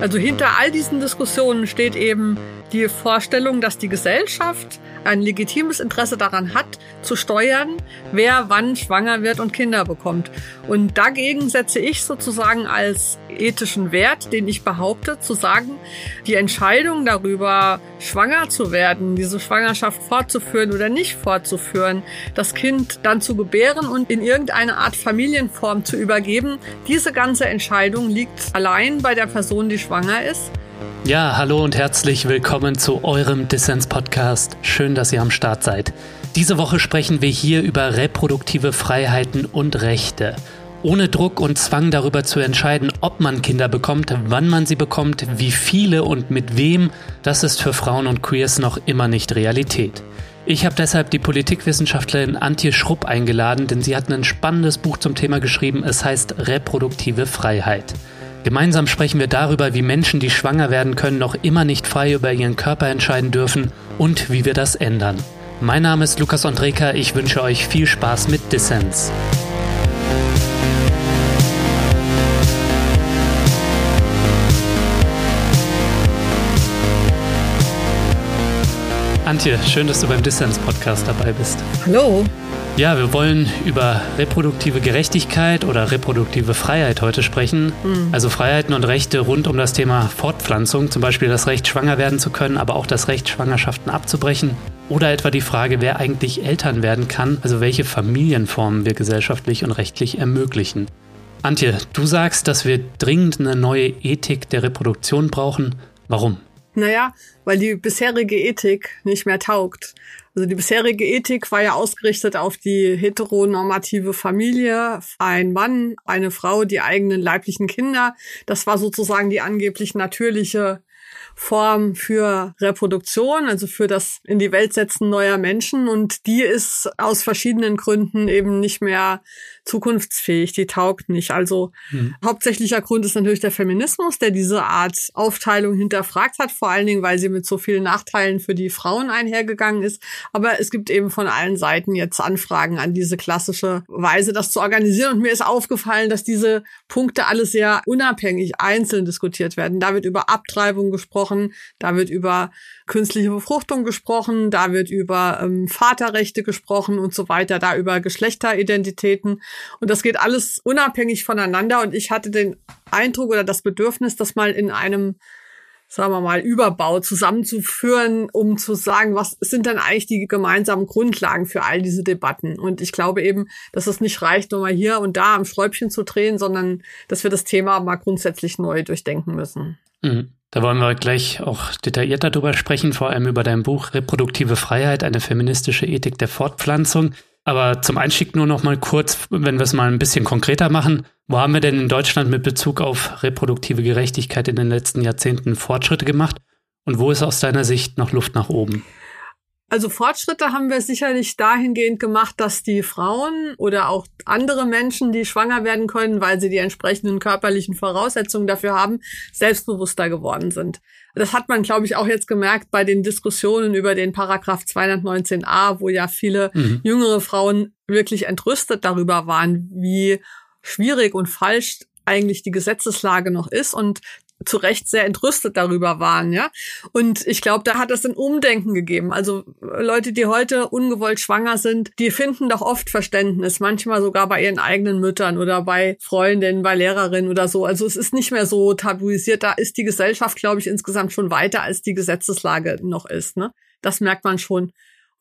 Also hinter all diesen Diskussionen steht eben die Vorstellung, dass die Gesellschaft ein legitimes Interesse daran hat, zu steuern, wer wann schwanger wird und Kinder bekommt. Und dagegen setze ich sozusagen als ethischen Wert, den ich behaupte, zu sagen, die Entscheidung darüber, schwanger zu werden, diese Schwangerschaft fortzuführen oder nicht fortzuführen, das Kind dann zu gebären und in irgendeine Art Familienform zu übergeben, diese ganze Entscheidung liegt allein bei der Person, die schwanger ist. Ja, hallo und herzlich willkommen zu eurem Dissens-Podcast. Schön, dass ihr am Start seid. Diese Woche sprechen wir hier über reproduktive Freiheiten und Rechte. Ohne Druck und Zwang darüber zu entscheiden, ob man Kinder bekommt, wann man sie bekommt, wie viele und mit wem, das ist für Frauen und Queers noch immer nicht Realität. Ich habe deshalb die Politikwissenschaftlerin Antje Schrupp eingeladen, denn sie hat ein spannendes Buch zum Thema geschrieben. Es heißt Reproduktive Freiheit. Gemeinsam sprechen wir darüber, wie Menschen, die schwanger werden können, noch immer nicht frei über ihren Körper entscheiden dürfen und wie wir das ändern. Mein Name ist Lukas Andreka, ich wünsche euch viel Spaß mit Dissens. Antje, schön, dass du beim Dissens-Podcast dabei bist. Hallo. Ja, wir wollen über reproduktive Gerechtigkeit oder reproduktive Freiheit heute sprechen. Mhm. Also Freiheiten und Rechte rund um das Thema Fortpflanzung, zum Beispiel das Recht, schwanger werden zu können, aber auch das Recht, Schwangerschaften abzubrechen. Oder etwa die Frage, wer eigentlich Eltern werden kann, also welche Familienformen wir gesellschaftlich und rechtlich ermöglichen. Antje, du sagst, dass wir dringend eine neue Ethik der Reproduktion brauchen. Warum? Naja, weil die bisherige Ethik nicht mehr taugt. Also die bisherige Ethik war ja ausgerichtet auf die heteronormative Familie, ein Mann, eine Frau, die eigenen leiblichen Kinder. Das war sozusagen die angeblich natürliche Form für Reproduktion, also für das in die Welt setzen neuer Menschen. Und die ist aus verschiedenen Gründen eben nicht mehr zukunftsfähig, die taugt nicht. Also mhm. hauptsächlicher Grund ist natürlich der Feminismus, der diese Art Aufteilung hinterfragt hat, vor allen Dingen, weil sie mit so vielen Nachteilen für die Frauen einhergegangen ist. Aber es gibt eben von allen Seiten jetzt Anfragen an diese klassische Weise, das zu organisieren. Und mir ist aufgefallen, dass diese Punkte alle sehr unabhängig einzeln diskutiert werden. Da wird über Abtreibung gesprochen, da wird über künstliche Befruchtung gesprochen, da wird über ähm, Vaterrechte gesprochen und so weiter, da über Geschlechteridentitäten. Und das geht alles unabhängig voneinander. Und ich hatte den Eindruck oder das Bedürfnis, das mal in einem sagen wir mal, Überbau zusammenzuführen, um zu sagen, was sind denn eigentlich die gemeinsamen Grundlagen für all diese Debatten? Und ich glaube eben, dass es nicht reicht, nur mal hier und da am Schräubchen zu drehen, sondern dass wir das Thema mal grundsätzlich neu durchdenken müssen. Mhm. Da wollen wir gleich auch detaillierter darüber sprechen, vor allem über dein Buch Reproduktive Freiheit, eine feministische Ethik der Fortpflanzung. Aber zum Einstieg nur noch mal kurz, wenn wir es mal ein bisschen konkreter machen. Wo haben wir denn in Deutschland mit Bezug auf reproduktive Gerechtigkeit in den letzten Jahrzehnten Fortschritte gemacht? Und wo ist aus deiner Sicht noch Luft nach oben? Also Fortschritte haben wir sicherlich dahingehend gemacht, dass die Frauen oder auch andere Menschen, die schwanger werden können, weil sie die entsprechenden körperlichen Voraussetzungen dafür haben, selbstbewusster geworden sind. Das hat man, glaube ich, auch jetzt gemerkt bei den Diskussionen über den Paragraph 219a, wo ja viele mhm. jüngere Frauen wirklich entrüstet darüber waren, wie schwierig und falsch eigentlich die Gesetzeslage noch ist und zu Recht sehr entrüstet darüber waren, ja. Und ich glaube, da hat es ein Umdenken gegeben. Also Leute, die heute ungewollt schwanger sind, die finden doch oft Verständnis, manchmal sogar bei ihren eigenen Müttern oder bei Freundinnen, bei Lehrerinnen oder so. Also es ist nicht mehr so tabuisiert. Da ist die Gesellschaft, glaube ich, insgesamt schon weiter, als die Gesetzeslage noch ist. Ne? Das merkt man schon.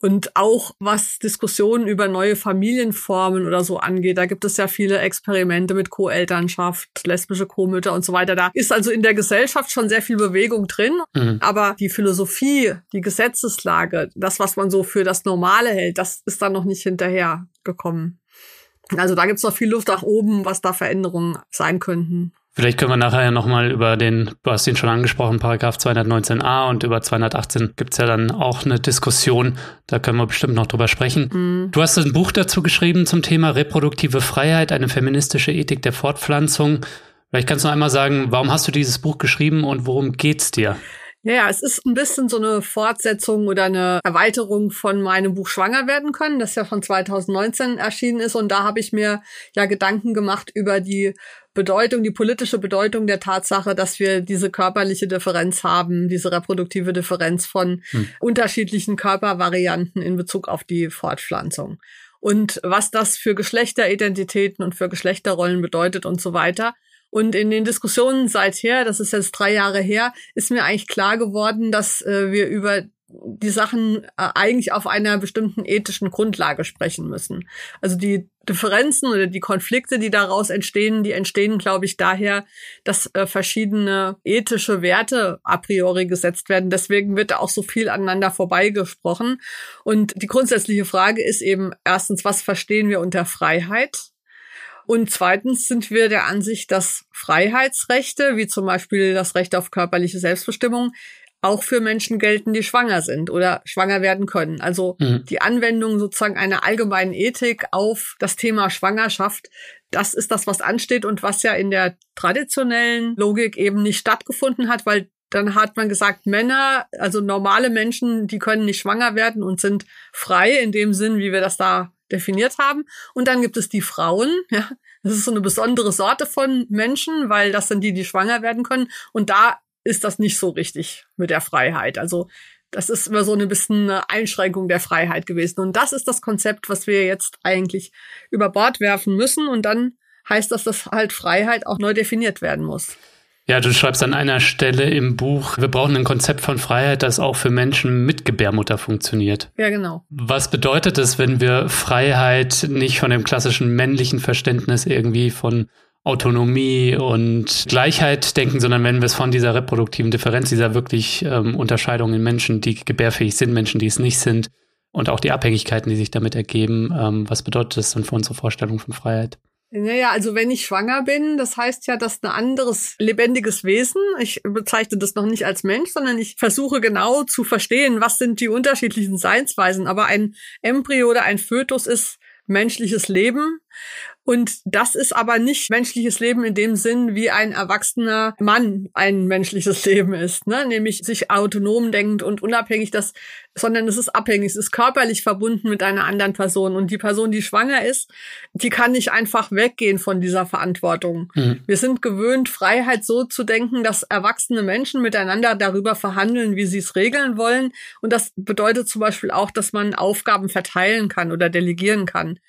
Und auch was Diskussionen über neue Familienformen oder so angeht, da gibt es ja viele Experimente mit Co-Elternschaft, lesbische Co-Mütter und so weiter. Da ist also in der Gesellschaft schon sehr viel Bewegung drin. Mhm. Aber die Philosophie, die Gesetzeslage, das, was man so für das Normale hält, das ist dann noch nicht hinterhergekommen. Also da gibt es noch viel Luft nach oben, was da Veränderungen sein könnten. Vielleicht können wir nachher ja nochmal über den, du hast ihn schon angesprochen, Paragraph 219a und über 218 gibt es ja dann auch eine Diskussion. Da können wir bestimmt noch drüber sprechen. Mhm. Du hast ein Buch dazu geschrieben zum Thema reproduktive Freiheit, eine feministische Ethik der Fortpflanzung. Vielleicht kannst du noch einmal sagen, warum hast du dieses Buch geschrieben und worum geht's dir? Ja, es ist ein bisschen so eine Fortsetzung oder eine Erweiterung von meinem Buch Schwanger werden können, das ja von 2019 erschienen ist. Und da habe ich mir ja Gedanken gemacht über die Bedeutung, die politische Bedeutung der Tatsache, dass wir diese körperliche Differenz haben, diese reproduktive Differenz von hm. unterschiedlichen Körpervarianten in Bezug auf die Fortpflanzung. Und was das für Geschlechteridentitäten und für Geschlechterrollen bedeutet und so weiter. Und in den Diskussionen seither, das ist jetzt drei Jahre her, ist mir eigentlich klar geworden, dass äh, wir über die Sachen äh, eigentlich auf einer bestimmten ethischen Grundlage sprechen müssen. Also die Differenzen oder die Konflikte, die daraus entstehen, die entstehen, glaube ich, daher, dass äh, verschiedene ethische Werte a priori gesetzt werden. Deswegen wird da auch so viel aneinander vorbeigesprochen. Und die grundsätzliche Frage ist eben erstens, was verstehen wir unter Freiheit? Und zweitens sind wir der Ansicht, dass Freiheitsrechte, wie zum Beispiel das Recht auf körperliche Selbstbestimmung, auch für Menschen gelten, die schwanger sind oder schwanger werden können. Also mhm. die Anwendung sozusagen einer allgemeinen Ethik auf das Thema Schwangerschaft, das ist das, was ansteht und was ja in der traditionellen Logik eben nicht stattgefunden hat, weil dann hat man gesagt, Männer, also normale Menschen, die können nicht schwanger werden und sind frei in dem Sinn, wie wir das da definiert haben. Und dann gibt es die Frauen, ja. Das ist so eine besondere Sorte von Menschen, weil das sind die, die schwanger werden können. Und da ist das nicht so richtig mit der Freiheit. Also das ist immer so ein bisschen eine Einschränkung der Freiheit gewesen. Und das ist das Konzept, was wir jetzt eigentlich über Bord werfen müssen. Und dann heißt das, dass halt Freiheit auch neu definiert werden muss. Ja, du schreibst an einer Stelle im Buch, wir brauchen ein Konzept von Freiheit, das auch für Menschen mit Gebärmutter funktioniert. Ja, genau. Was bedeutet es, wenn wir Freiheit nicht von dem klassischen männlichen Verständnis irgendwie von Autonomie und Gleichheit denken, sondern wenn wir es von dieser reproduktiven Differenz, dieser wirklich ähm, Unterscheidung in Menschen, die gebärfähig sind, Menschen, die es nicht sind und auch die Abhängigkeiten, die sich damit ergeben, ähm, was bedeutet das dann für unsere Vorstellung von Freiheit? Naja, also wenn ich schwanger bin, das heißt ja, dass ein anderes lebendiges Wesen, ich bezeichne das noch nicht als Mensch, sondern ich versuche genau zu verstehen, was sind die unterschiedlichen Seinsweisen. Aber ein Embryo oder ein Fötus ist menschliches Leben und das ist aber nicht menschliches Leben in dem Sinn, wie ein erwachsener Mann ein menschliches Leben ist, ne? nämlich sich autonom denkend und unabhängig, das, sondern es ist abhängig, es ist körperlich verbunden mit einer anderen Person. Und die Person, die schwanger ist, die kann nicht einfach weggehen von dieser Verantwortung. Mhm. Wir sind gewöhnt, Freiheit so zu denken, dass erwachsene Menschen miteinander darüber verhandeln, wie sie es regeln wollen. Und das bedeutet zum Beispiel auch, dass man Aufgaben verteilen kann oder delegieren kann.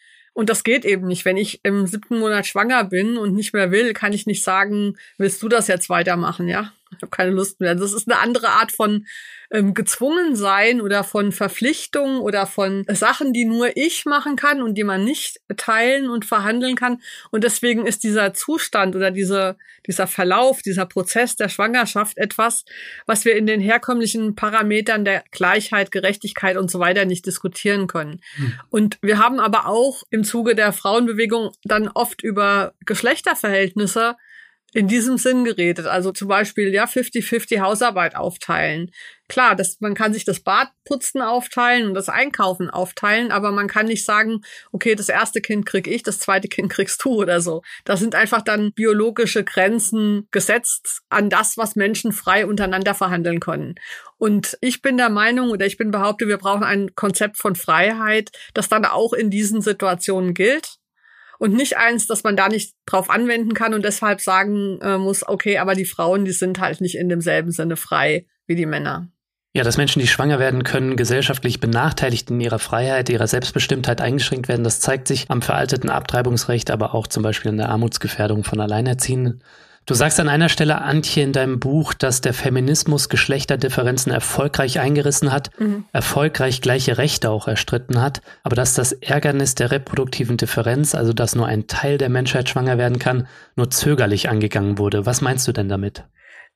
Und das geht eben nicht. Wenn ich im siebten Monat schwanger bin und nicht mehr will, kann ich nicht sagen, willst du das jetzt weitermachen, ja? Ich habe keine Lust mehr. Das ist eine andere Art von ähm, gezwungen sein oder von Verpflichtung oder von Sachen, die nur ich machen kann und die man nicht teilen und verhandeln kann. Und deswegen ist dieser Zustand oder diese, dieser Verlauf, dieser Prozess der Schwangerschaft etwas, was wir in den herkömmlichen Parametern der Gleichheit, Gerechtigkeit und so weiter nicht diskutieren können. Hm. Und wir haben aber auch im Zuge der Frauenbewegung dann oft über Geschlechterverhältnisse in diesem Sinn geredet. Also zum Beispiel, ja, 50-50 Hausarbeit aufteilen. Klar, das, man kann sich das Badputzen aufteilen und das Einkaufen aufteilen, aber man kann nicht sagen, okay, das erste Kind krieg ich, das zweite Kind kriegst du oder so. Da sind einfach dann biologische Grenzen gesetzt an das, was Menschen frei untereinander verhandeln können. Und ich bin der Meinung oder ich bin behaupte, wir brauchen ein Konzept von Freiheit, das dann auch in diesen Situationen gilt und nicht eins, dass man da nicht drauf anwenden kann und deshalb sagen äh, muss, okay, aber die Frauen, die sind halt nicht in demselben Sinne frei wie die Männer. Ja, dass Menschen, die schwanger werden können, gesellschaftlich benachteiligt in ihrer Freiheit, ihrer Selbstbestimmtheit eingeschränkt werden, das zeigt sich am veralteten Abtreibungsrecht, aber auch zum Beispiel in der Armutsgefährdung von Alleinerziehenden. Du sagst an einer Stelle, Antje, in deinem Buch, dass der Feminismus Geschlechterdifferenzen erfolgreich eingerissen hat, mhm. erfolgreich gleiche Rechte auch erstritten hat, aber dass das Ärgernis der reproduktiven Differenz, also dass nur ein Teil der Menschheit schwanger werden kann, nur zögerlich angegangen wurde. Was meinst du denn damit?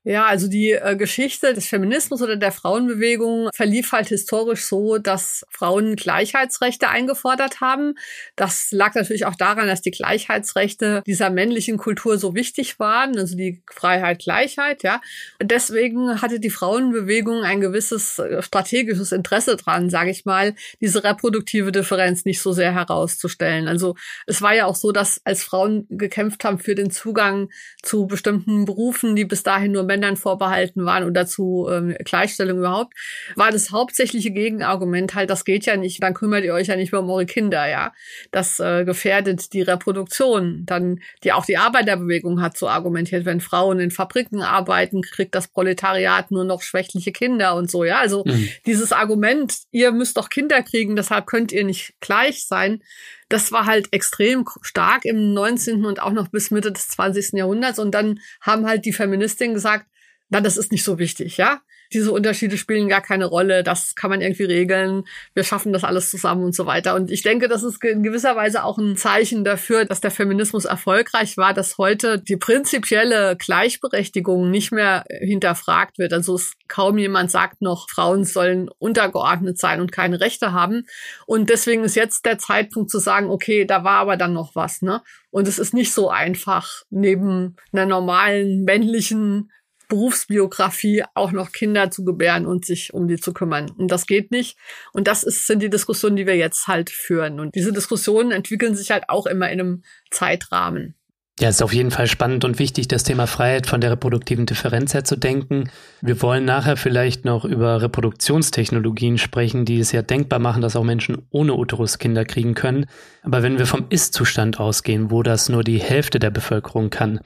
Ja, also die äh, Geschichte des Feminismus oder der Frauenbewegung verlief halt historisch so, dass Frauen Gleichheitsrechte eingefordert haben. Das lag natürlich auch daran, dass die Gleichheitsrechte dieser männlichen Kultur so wichtig waren, also die Freiheit, Gleichheit, ja. Deswegen hatte die Frauenbewegung ein gewisses äh, strategisches Interesse dran, sage ich mal, diese reproduktive Differenz nicht so sehr herauszustellen. Also es war ja auch so, dass als Frauen gekämpft haben für den Zugang zu bestimmten Berufen, die bis dahin nur Männern vorbehalten waren oder zu ähm, Gleichstellung überhaupt, war das hauptsächliche Gegenargument halt, das geht ja nicht, dann kümmert ihr euch ja nicht mehr um eure Kinder, ja. Das äh, gefährdet die Reproduktion. Dann die auch die Arbeiterbewegung hat so argumentiert, wenn Frauen in Fabriken arbeiten, kriegt das Proletariat nur noch schwächliche Kinder und so, ja. Also mhm. dieses Argument, ihr müsst doch Kinder kriegen, deshalb könnt ihr nicht gleich sein, das war halt extrem stark im 19. und auch noch bis Mitte des 20. Jahrhunderts. Und dann haben halt die Feministinnen gesagt, na, das ist nicht so wichtig, ja diese Unterschiede spielen gar keine Rolle, das kann man irgendwie regeln, wir schaffen das alles zusammen und so weiter. Und ich denke, das ist in gewisser Weise auch ein Zeichen dafür, dass der Feminismus erfolgreich war, dass heute die prinzipielle Gleichberechtigung nicht mehr hinterfragt wird. Also es kaum jemand sagt noch, Frauen sollen untergeordnet sein und keine Rechte haben. Und deswegen ist jetzt der Zeitpunkt zu sagen, okay, da war aber dann noch was, ne? Und es ist nicht so einfach, neben einer normalen männlichen Berufsbiografie auch noch Kinder zu gebären und sich um die zu kümmern. Und das geht nicht. Und das ist, sind die Diskussionen, die wir jetzt halt führen. Und diese Diskussionen entwickeln sich halt auch immer in einem Zeitrahmen. Ja, es ist auf jeden Fall spannend und wichtig, das Thema Freiheit von der reproduktiven Differenz her zu denken. Wir wollen nachher vielleicht noch über Reproduktionstechnologien sprechen, die es ja denkbar machen, dass auch Menschen ohne Uterus Kinder kriegen können. Aber wenn wir vom Ist-Zustand ausgehen, wo das nur die Hälfte der Bevölkerung kann,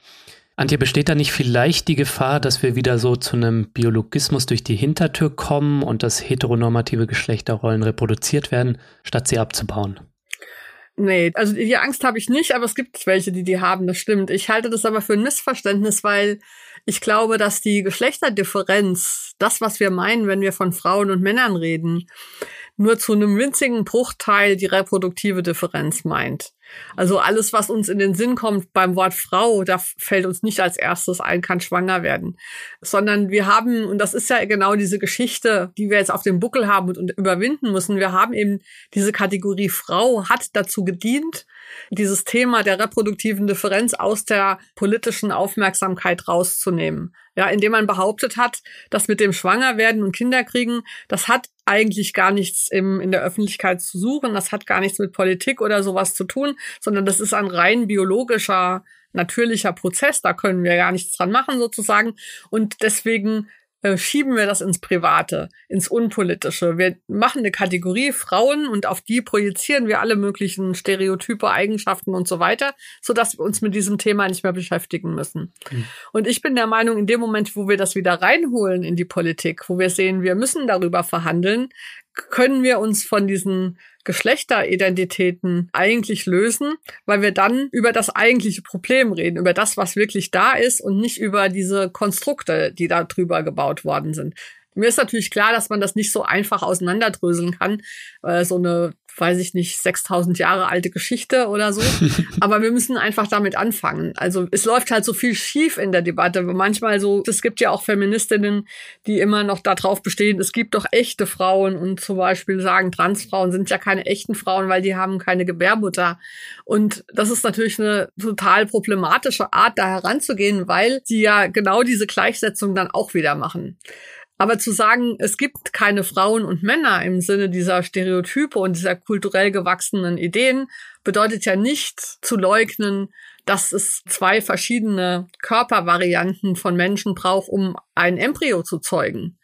Antje, besteht da nicht vielleicht die Gefahr, dass wir wieder so zu einem Biologismus durch die Hintertür kommen und dass heteronormative Geschlechterrollen reproduziert werden, statt sie abzubauen? Nee, also die Angst habe ich nicht, aber es gibt welche, die die haben, das stimmt. Ich halte das aber für ein Missverständnis, weil ich glaube, dass die Geschlechterdifferenz, das, was wir meinen, wenn wir von Frauen und Männern reden, nur zu einem winzigen Bruchteil die reproduktive Differenz meint. Also alles, was uns in den Sinn kommt beim Wort Frau, da fällt uns nicht als erstes ein, kann schwanger werden, sondern wir haben, und das ist ja genau diese Geschichte, die wir jetzt auf dem Buckel haben und überwinden müssen, wir haben eben diese Kategorie Frau hat dazu gedient, dieses Thema der reproduktiven Differenz aus der politischen Aufmerksamkeit rauszunehmen. Ja, indem man behauptet hat, dass mit dem Schwangerwerden und Kinderkriegen, das hat eigentlich gar nichts im, in der Öffentlichkeit zu suchen, das hat gar nichts mit Politik oder sowas zu tun, sondern das ist ein rein biologischer natürlicher Prozess, da können wir gar nichts dran machen sozusagen. Und deswegen äh, schieben wir das ins Private, ins Unpolitische. Wir machen eine Kategorie Frauen und auf die projizieren wir alle möglichen Stereotype, Eigenschaften und so weiter, so dass wir uns mit diesem Thema nicht mehr beschäftigen müssen. Mhm. Und ich bin der Meinung, in dem Moment, wo wir das wieder reinholen in die Politik, wo wir sehen, wir müssen darüber verhandeln, können wir uns von diesen Geschlechteridentitäten eigentlich lösen, weil wir dann über das eigentliche Problem reden, über das, was wirklich da ist und nicht über diese Konstrukte, die da drüber gebaut worden sind. Mir ist natürlich klar, dass man das nicht so einfach auseinanderdröseln kann. Äh, so eine weiß ich nicht, 6000 Jahre alte Geschichte oder so. Aber wir müssen einfach damit anfangen. Also es läuft halt so viel schief in der Debatte. Manchmal so, es gibt ja auch Feministinnen, die immer noch darauf bestehen, es gibt doch echte Frauen und zum Beispiel sagen, Transfrauen sind ja keine echten Frauen, weil die haben keine Gebärmutter. Und das ist natürlich eine total problematische Art, da heranzugehen, weil sie ja genau diese Gleichsetzung dann auch wieder machen. Aber zu sagen, es gibt keine Frauen und Männer im Sinne dieser Stereotype und dieser kulturell gewachsenen Ideen, bedeutet ja nicht zu leugnen, dass es zwei verschiedene Körpervarianten von Menschen braucht, um ein Embryo zu zeugen.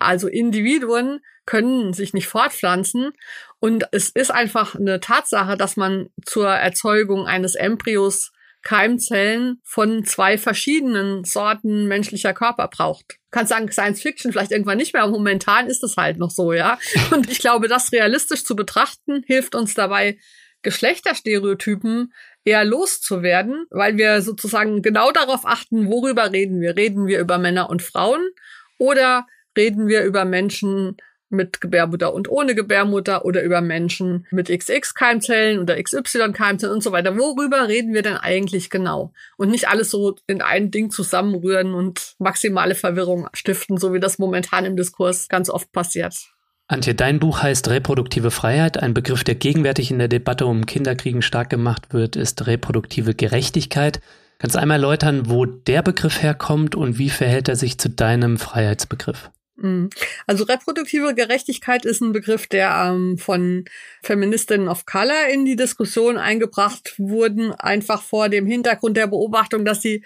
Also Individuen können sich nicht fortpflanzen und es ist einfach eine Tatsache, dass man zur Erzeugung eines Embryos Keimzellen von zwei verschiedenen Sorten menschlicher Körper braucht. Du kannst sagen, Science Fiction vielleicht irgendwann nicht mehr, aber momentan ist es halt noch so, ja. Und ich glaube, das realistisch zu betrachten, hilft uns dabei, Geschlechterstereotypen eher loszuwerden, weil wir sozusagen genau darauf achten, worüber reden wir. Reden wir über Männer und Frauen oder reden wir über Menschen mit Gebärmutter und ohne Gebärmutter oder über Menschen mit XX-Keimzellen oder XY-Keimzellen und so weiter. Worüber reden wir denn eigentlich genau? Und nicht alles so in ein Ding zusammenrühren und maximale Verwirrung stiften, so wie das momentan im Diskurs ganz oft passiert. Antje, dein Buch heißt Reproduktive Freiheit. Ein Begriff, der gegenwärtig in der Debatte um Kinderkriegen stark gemacht wird, ist reproduktive Gerechtigkeit. Kannst du einmal erläutern, wo der Begriff herkommt und wie verhält er sich zu deinem Freiheitsbegriff? Mhm. Also reproduktive Gerechtigkeit ist ein Begriff, der ähm, von Feministinnen of Color in die Diskussion eingebracht wurden, einfach vor dem Hintergrund der Beobachtung, dass sie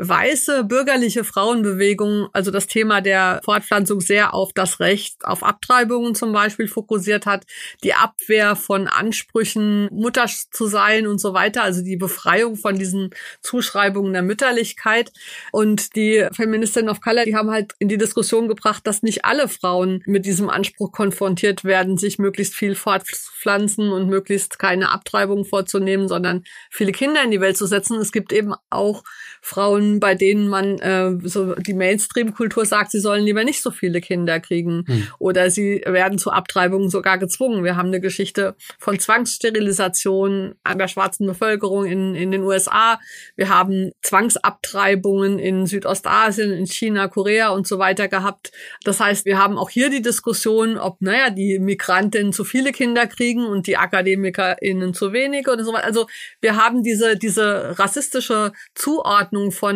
weiße bürgerliche Frauenbewegung also das Thema der Fortpflanzung sehr auf das Recht auf Abtreibungen zum Beispiel fokussiert hat, die Abwehr von Ansprüchen, Mutter zu sein und so weiter, also die Befreiung von diesen Zuschreibungen der Mütterlichkeit. Und die Feministinnen of Color, die haben halt in die Diskussion gebracht, dass nicht alle Frauen mit diesem Anspruch konfrontiert werden, sich möglichst viel fortpflanzen und möglichst keine Abtreibung vorzunehmen, sondern viele Kinder in die Welt zu setzen. Es gibt eben auch Frauen, bei denen man äh, so die Mainstream-Kultur sagt, sie sollen lieber nicht so viele Kinder kriegen hm. oder sie werden zu Abtreibungen sogar gezwungen. Wir haben eine Geschichte von Zwangssterilisation an der schwarzen Bevölkerung in, in den USA. Wir haben Zwangsabtreibungen in Südostasien, in China, Korea und so weiter gehabt. Das heißt, wir haben auch hier die Diskussion, ob, naja, die Migrantinnen zu viele Kinder kriegen und die AkademikerInnen zu wenige oder so weiter. Also wir haben diese, diese rassistische Zuordnung von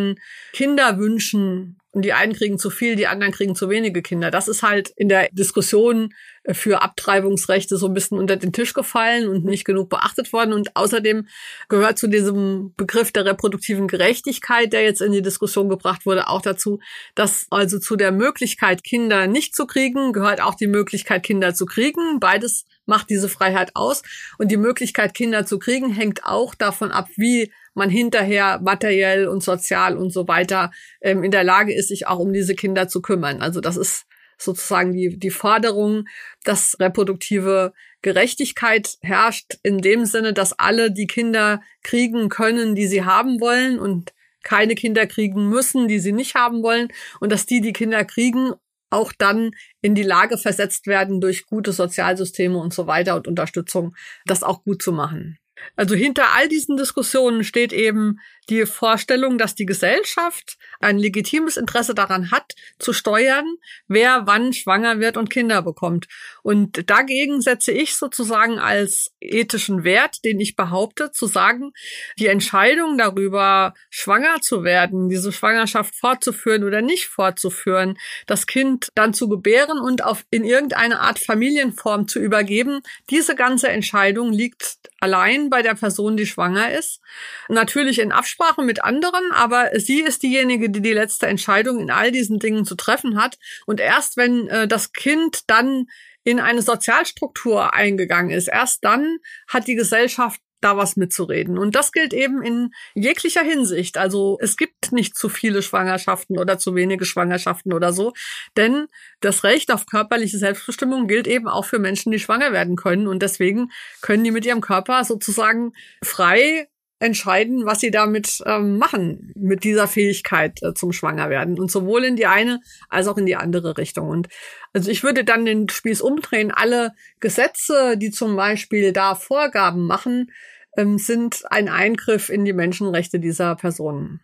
Kinderwünschen und die einen kriegen zu viel, die anderen kriegen zu wenige Kinder. Das ist halt in der Diskussion für Abtreibungsrechte so ein bisschen unter den Tisch gefallen und nicht genug beachtet worden. Und außerdem gehört zu diesem Begriff der reproduktiven Gerechtigkeit, der jetzt in die Diskussion gebracht wurde, auch dazu, dass also zu der Möglichkeit, Kinder nicht zu kriegen, gehört auch die Möglichkeit, Kinder zu kriegen. Beides macht diese Freiheit aus. Und die Möglichkeit, Kinder zu kriegen, hängt auch davon ab, wie man hinterher materiell und sozial und so weiter ähm, in der Lage ist, sich auch um diese Kinder zu kümmern. Also das ist sozusagen die, die Forderung, dass reproduktive Gerechtigkeit herrscht in dem Sinne, dass alle die Kinder kriegen können, die sie haben wollen und keine Kinder kriegen müssen, die sie nicht haben wollen und dass die, die Kinder kriegen, auch dann in die Lage versetzt werden durch gute Sozialsysteme und so weiter und Unterstützung, das auch gut zu machen. Also hinter all diesen Diskussionen steht eben die Vorstellung, dass die Gesellschaft ein legitimes Interesse daran hat, zu steuern, wer wann schwanger wird und Kinder bekommt. Und dagegen setze ich sozusagen als ethischen Wert, den ich behaupte, zu sagen, die Entscheidung darüber, schwanger zu werden, diese Schwangerschaft fortzuführen oder nicht fortzuführen, das Kind dann zu gebären und auf in irgendeine Art Familienform zu übergeben, diese ganze Entscheidung liegt allein bei der Person, die schwanger ist. Natürlich in Absprache mit anderen, aber sie ist diejenige, die die letzte Entscheidung in all diesen Dingen zu treffen hat. Und erst wenn äh, das Kind dann in eine Sozialstruktur eingegangen ist, erst dann hat die Gesellschaft da was mitzureden. Und das gilt eben in jeglicher Hinsicht. Also es gibt nicht zu viele Schwangerschaften oder zu wenige Schwangerschaften oder so. Denn das Recht auf körperliche Selbstbestimmung gilt eben auch für Menschen, die schwanger werden können. Und deswegen können die mit ihrem Körper sozusagen frei entscheiden, was sie damit ähm, machen, mit dieser Fähigkeit äh, zum Schwangerwerden. Und sowohl in die eine als auch in die andere Richtung. Und also ich würde dann den Spieß umdrehen. Alle Gesetze, die zum Beispiel da Vorgaben machen, ähm, sind ein Eingriff in die Menschenrechte dieser Personen.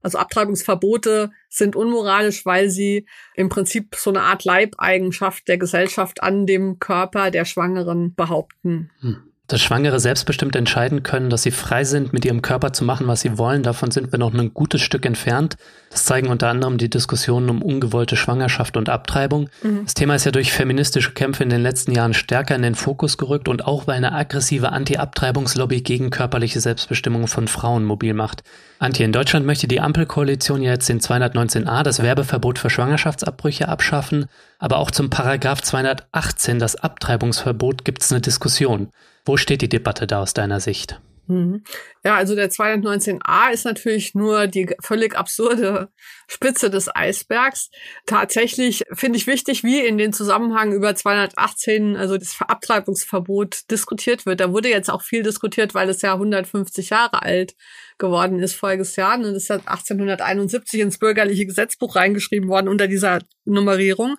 Also Abtreibungsverbote sind unmoralisch, weil sie im Prinzip so eine Art Leibeigenschaft der Gesellschaft an dem Körper der Schwangeren behaupten. Hm dass Schwangere selbstbestimmt entscheiden können, dass sie frei sind, mit ihrem Körper zu machen, was sie wollen. Davon sind wir noch ein gutes Stück entfernt. Das zeigen unter anderem die Diskussionen um ungewollte Schwangerschaft und Abtreibung. Mhm. Das Thema ist ja durch feministische Kämpfe in den letzten Jahren stärker in den Fokus gerückt und auch weil eine aggressive Anti-Abtreibungslobby gegen körperliche Selbstbestimmung von Frauen mobil macht. Antje, in Deutschland möchte die Ampelkoalition jetzt den 219a, das Werbeverbot für Schwangerschaftsabbrüche, abschaffen. Aber auch zum Paragraph 218, das Abtreibungsverbot, gibt es eine Diskussion. Wo steht die Debatte da aus deiner Sicht? Mhm. Ja, also der 219a ist natürlich nur die völlig absurde Spitze des Eisbergs. Tatsächlich finde ich wichtig, wie in den Zusammenhang über 218, also das Abtreibungsverbot diskutiert wird. Da wurde jetzt auch viel diskutiert, weil es ja 150 Jahre alt geworden ist voriges Jahr. Und ist 1871 ins bürgerliche Gesetzbuch reingeschrieben worden unter dieser Nummerierung.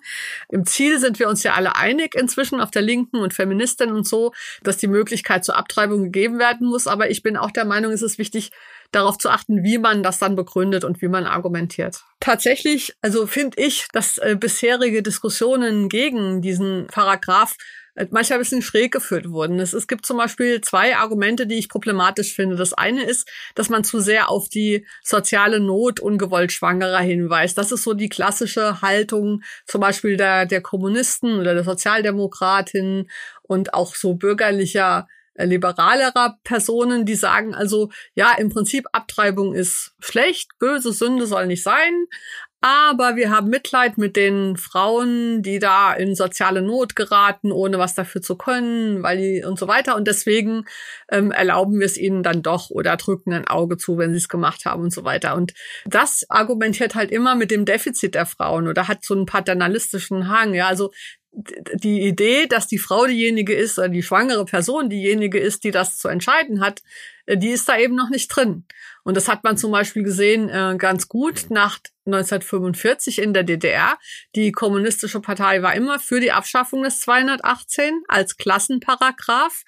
Im Ziel sind wir uns ja alle einig inzwischen auf der Linken und Feministinnen und so, dass die Möglichkeit zur Abtreibung gegeben werden muss. Aber ich bin auch der Meinung, es ist wichtig, darauf zu achten, wie man das dann begründet und wie man argumentiert. Tatsächlich, also finde ich, dass äh, bisherige Diskussionen gegen diesen Paragraph manchmal ein bisschen schräg geführt wurden. Es, es gibt zum Beispiel zwei Argumente, die ich problematisch finde. Das eine ist, dass man zu sehr auf die soziale Not ungewollt Schwangerer hinweist. Das ist so die klassische Haltung zum Beispiel der, der Kommunisten oder der Sozialdemokratin und auch so bürgerlicher äh, liberalerer Personen, die sagen also, ja, im Prinzip Abtreibung ist schlecht, böse Sünde soll nicht sein, aber wir haben Mitleid mit den Frauen, die da in soziale Not geraten, ohne was dafür zu können, weil die und so weiter. Und deswegen ähm, erlauben wir es ihnen dann doch oder drücken ein Auge zu, wenn sie es gemacht haben und so weiter. Und das argumentiert halt immer mit dem Defizit der Frauen oder hat so einen paternalistischen Hang. Ja, also die Idee, dass die Frau diejenige ist oder die schwangere Person diejenige ist, die das zu entscheiden hat, äh, die ist da eben noch nicht drin. Und das hat man zum Beispiel gesehen äh, ganz gut nach 1945 in der DDR. Die kommunistische Partei war immer für die Abschaffung des 218 als Klassenparagraph.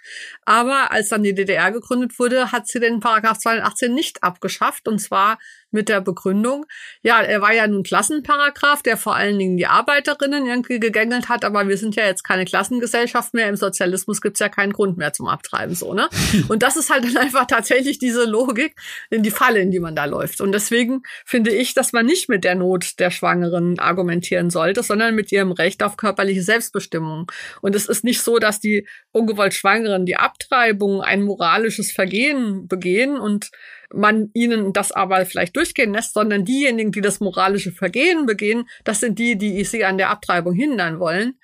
Aber als dann die DDR gegründet wurde, hat sie den Paragraph 218 nicht abgeschafft. Und zwar mit der Begründung, ja, er war ja nun Klassenparagraph, der vor allen Dingen die Arbeiterinnen irgendwie gegängelt hat, aber wir sind ja jetzt keine Klassengesellschaft mehr. Im Sozialismus gibt's ja keinen Grund mehr zum Abtreiben, so, ne? Und das ist halt dann einfach tatsächlich diese Logik in die Falle, in die man da läuft. Und deswegen finde ich, dass man nicht mit der Not der Schwangeren argumentieren sollte, sondern mit ihrem Recht auf körperliche Selbstbestimmung. Und es ist nicht so, dass die ungewollt Schwangeren die Abtreibung ein moralisches Vergehen begehen und man ihnen das aber vielleicht durchgehen lässt, sondern diejenigen, die das moralische Vergehen begehen, das sind die, die sie an der Abtreibung hindern wollen,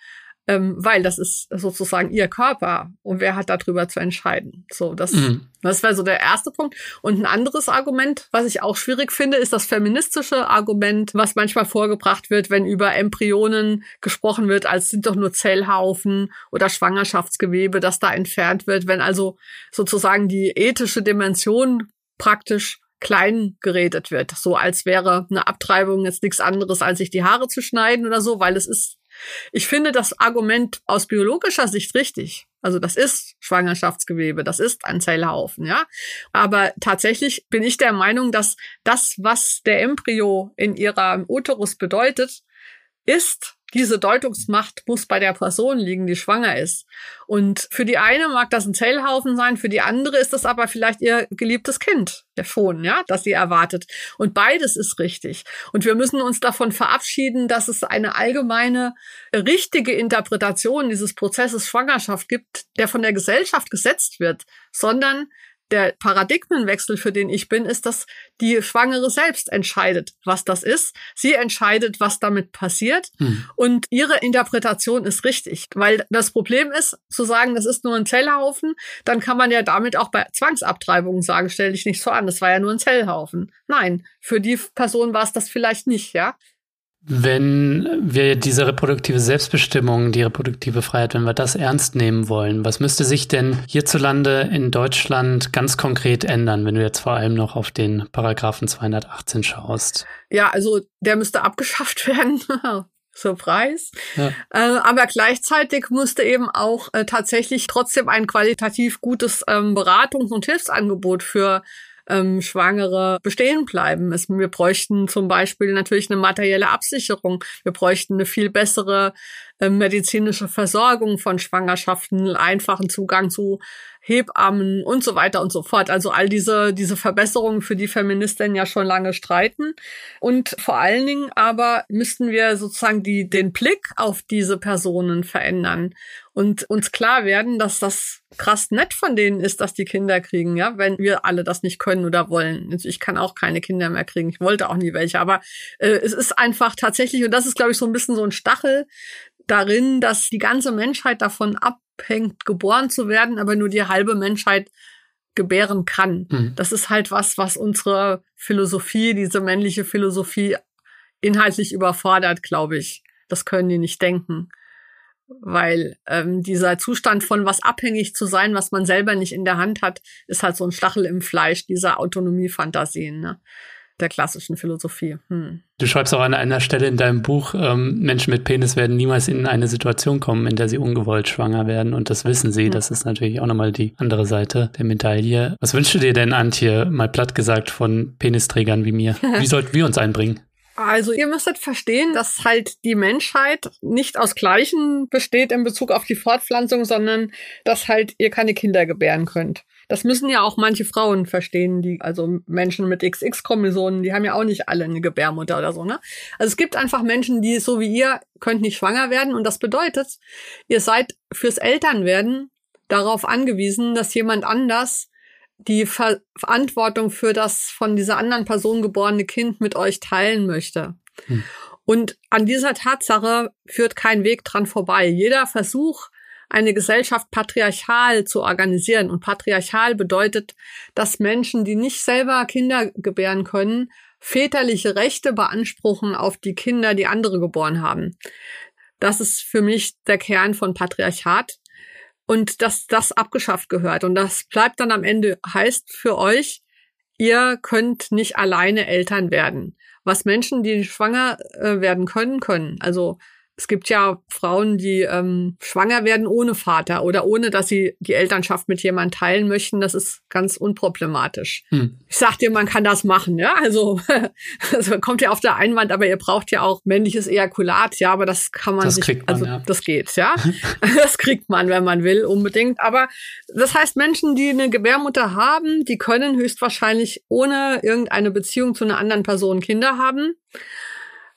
ähm, weil das ist sozusagen ihr Körper und wer hat darüber zu entscheiden. So, das, mhm. das wäre so der erste Punkt. Und ein anderes Argument, was ich auch schwierig finde, ist das feministische Argument, was manchmal vorgebracht wird, wenn über Embryonen gesprochen wird, als sind doch nur Zellhaufen oder Schwangerschaftsgewebe, das da entfernt wird, wenn also sozusagen die ethische Dimension praktisch klein geredet wird, so als wäre eine Abtreibung jetzt nichts anderes, als sich die Haare zu schneiden oder so, weil es ist, ich finde das Argument aus biologischer Sicht richtig. Also das ist Schwangerschaftsgewebe, das ist ein Zellhaufen, ja. Aber tatsächlich bin ich der Meinung, dass das, was der Embryo in ihrer Uterus bedeutet, ist diese Deutungsmacht muss bei der Person liegen, die schwanger ist. Und für die eine mag das ein Zellhaufen sein, für die andere ist das aber vielleicht ihr geliebtes Kind, der schon, ja, das sie erwartet. Und beides ist richtig. Und wir müssen uns davon verabschieden, dass es eine allgemeine richtige Interpretation dieses Prozesses Schwangerschaft gibt, der von der Gesellschaft gesetzt wird, sondern der Paradigmenwechsel, für den ich bin, ist, dass die Schwangere selbst entscheidet, was das ist. Sie entscheidet, was damit passiert. Hm. Und ihre Interpretation ist richtig. Weil das Problem ist, zu sagen, das ist nur ein Zellhaufen, dann kann man ja damit auch bei Zwangsabtreibungen sagen, stell dich nicht so an, das war ja nur ein Zellhaufen. Nein, für die Person war es das vielleicht nicht, ja. Wenn wir diese reproduktive Selbstbestimmung, die reproduktive Freiheit, wenn wir das ernst nehmen wollen, was müsste sich denn hierzulande in Deutschland ganz konkret ändern, wenn du jetzt vor allem noch auf den Paragraphen 218 schaust? Ja, also der müsste abgeschafft werden. Surprise. Ja. Äh, aber gleichzeitig musste eben auch äh, tatsächlich trotzdem ein qualitativ gutes ähm, Beratungs- und Hilfsangebot für ähm, Schwangere bestehen bleiben. Es, wir bräuchten zum Beispiel natürlich eine materielle Absicherung. Wir bräuchten eine viel bessere medizinische Versorgung von Schwangerschaften, einfachen Zugang zu Hebammen und so weiter und so fort. Also all diese, diese Verbesserungen, für die Feministinnen ja schon lange streiten. Und vor allen Dingen aber müssten wir sozusagen die, den Blick auf diese Personen verändern und uns klar werden, dass das krass nett von denen ist, dass die Kinder kriegen, ja, wenn wir alle das nicht können oder wollen. Also ich kann auch keine Kinder mehr kriegen. Ich wollte auch nie welche, aber äh, es ist einfach tatsächlich, und das ist, glaube ich, so ein bisschen so ein Stachel darin, dass die ganze Menschheit davon abhängt, geboren zu werden, aber nur die halbe Menschheit gebären kann. Mhm. Das ist halt was, was unsere Philosophie, diese männliche Philosophie inhaltlich überfordert, glaube ich. Das können die nicht denken weil ähm, dieser Zustand von was abhängig zu sein, was man selber nicht in der Hand hat, ist halt so ein Stachel im Fleisch dieser Autonomiefantasien ne? Der klassischen Philosophie. Hm. Du schreibst auch an einer Stelle in deinem Buch, ähm, Menschen mit Penis werden niemals in eine Situation kommen, in der sie ungewollt schwanger werden und das wissen sie. Hm. Das ist natürlich auch nochmal die andere Seite der Medaille. Was wünschst du dir denn, Antje, mal platt gesagt, von Penisträgern wie mir? Wie sollten wir uns einbringen? Also ihr müsstet verstehen, dass halt die Menschheit nicht aus Gleichen besteht in Bezug auf die Fortpflanzung, sondern dass halt ihr keine Kinder gebären könnt. Das müssen ja auch manche Frauen verstehen, die, also Menschen mit XX-Chromosomen, die haben ja auch nicht alle eine Gebärmutter oder so, ne? Also es gibt einfach Menschen, die so wie ihr könnt nicht schwanger werden und das bedeutet, ihr seid fürs Elternwerden darauf angewiesen, dass jemand anders die Ver Verantwortung für das von dieser anderen Person geborene Kind mit euch teilen möchte. Hm. Und an dieser Tatsache führt kein Weg dran vorbei. Jeder Versuch, eine Gesellschaft patriarchal zu organisieren. Und patriarchal bedeutet, dass Menschen, die nicht selber Kinder gebären können, väterliche Rechte beanspruchen auf die Kinder, die andere geboren haben. Das ist für mich der Kern von Patriarchat und dass das abgeschafft gehört. Und das bleibt dann am Ende heißt für euch, ihr könnt nicht alleine Eltern werden. Was Menschen, die schwanger äh, werden können, können. Also es gibt ja Frauen, die ähm, schwanger werden ohne Vater oder ohne, dass sie die Elternschaft mit jemandem teilen möchten. Das ist ganz unproblematisch. Hm. Ich sag dir, man kann das machen, ja. Also, also kommt ja auf der Einwand, aber ihr braucht ja auch männliches Ejakulat, ja, aber das kann man das sich, kriegt man, also ja. das geht, ja. das kriegt man, wenn man will, unbedingt. Aber das heißt, Menschen, die eine Gebärmutter haben, die können höchstwahrscheinlich ohne irgendeine Beziehung zu einer anderen Person Kinder haben.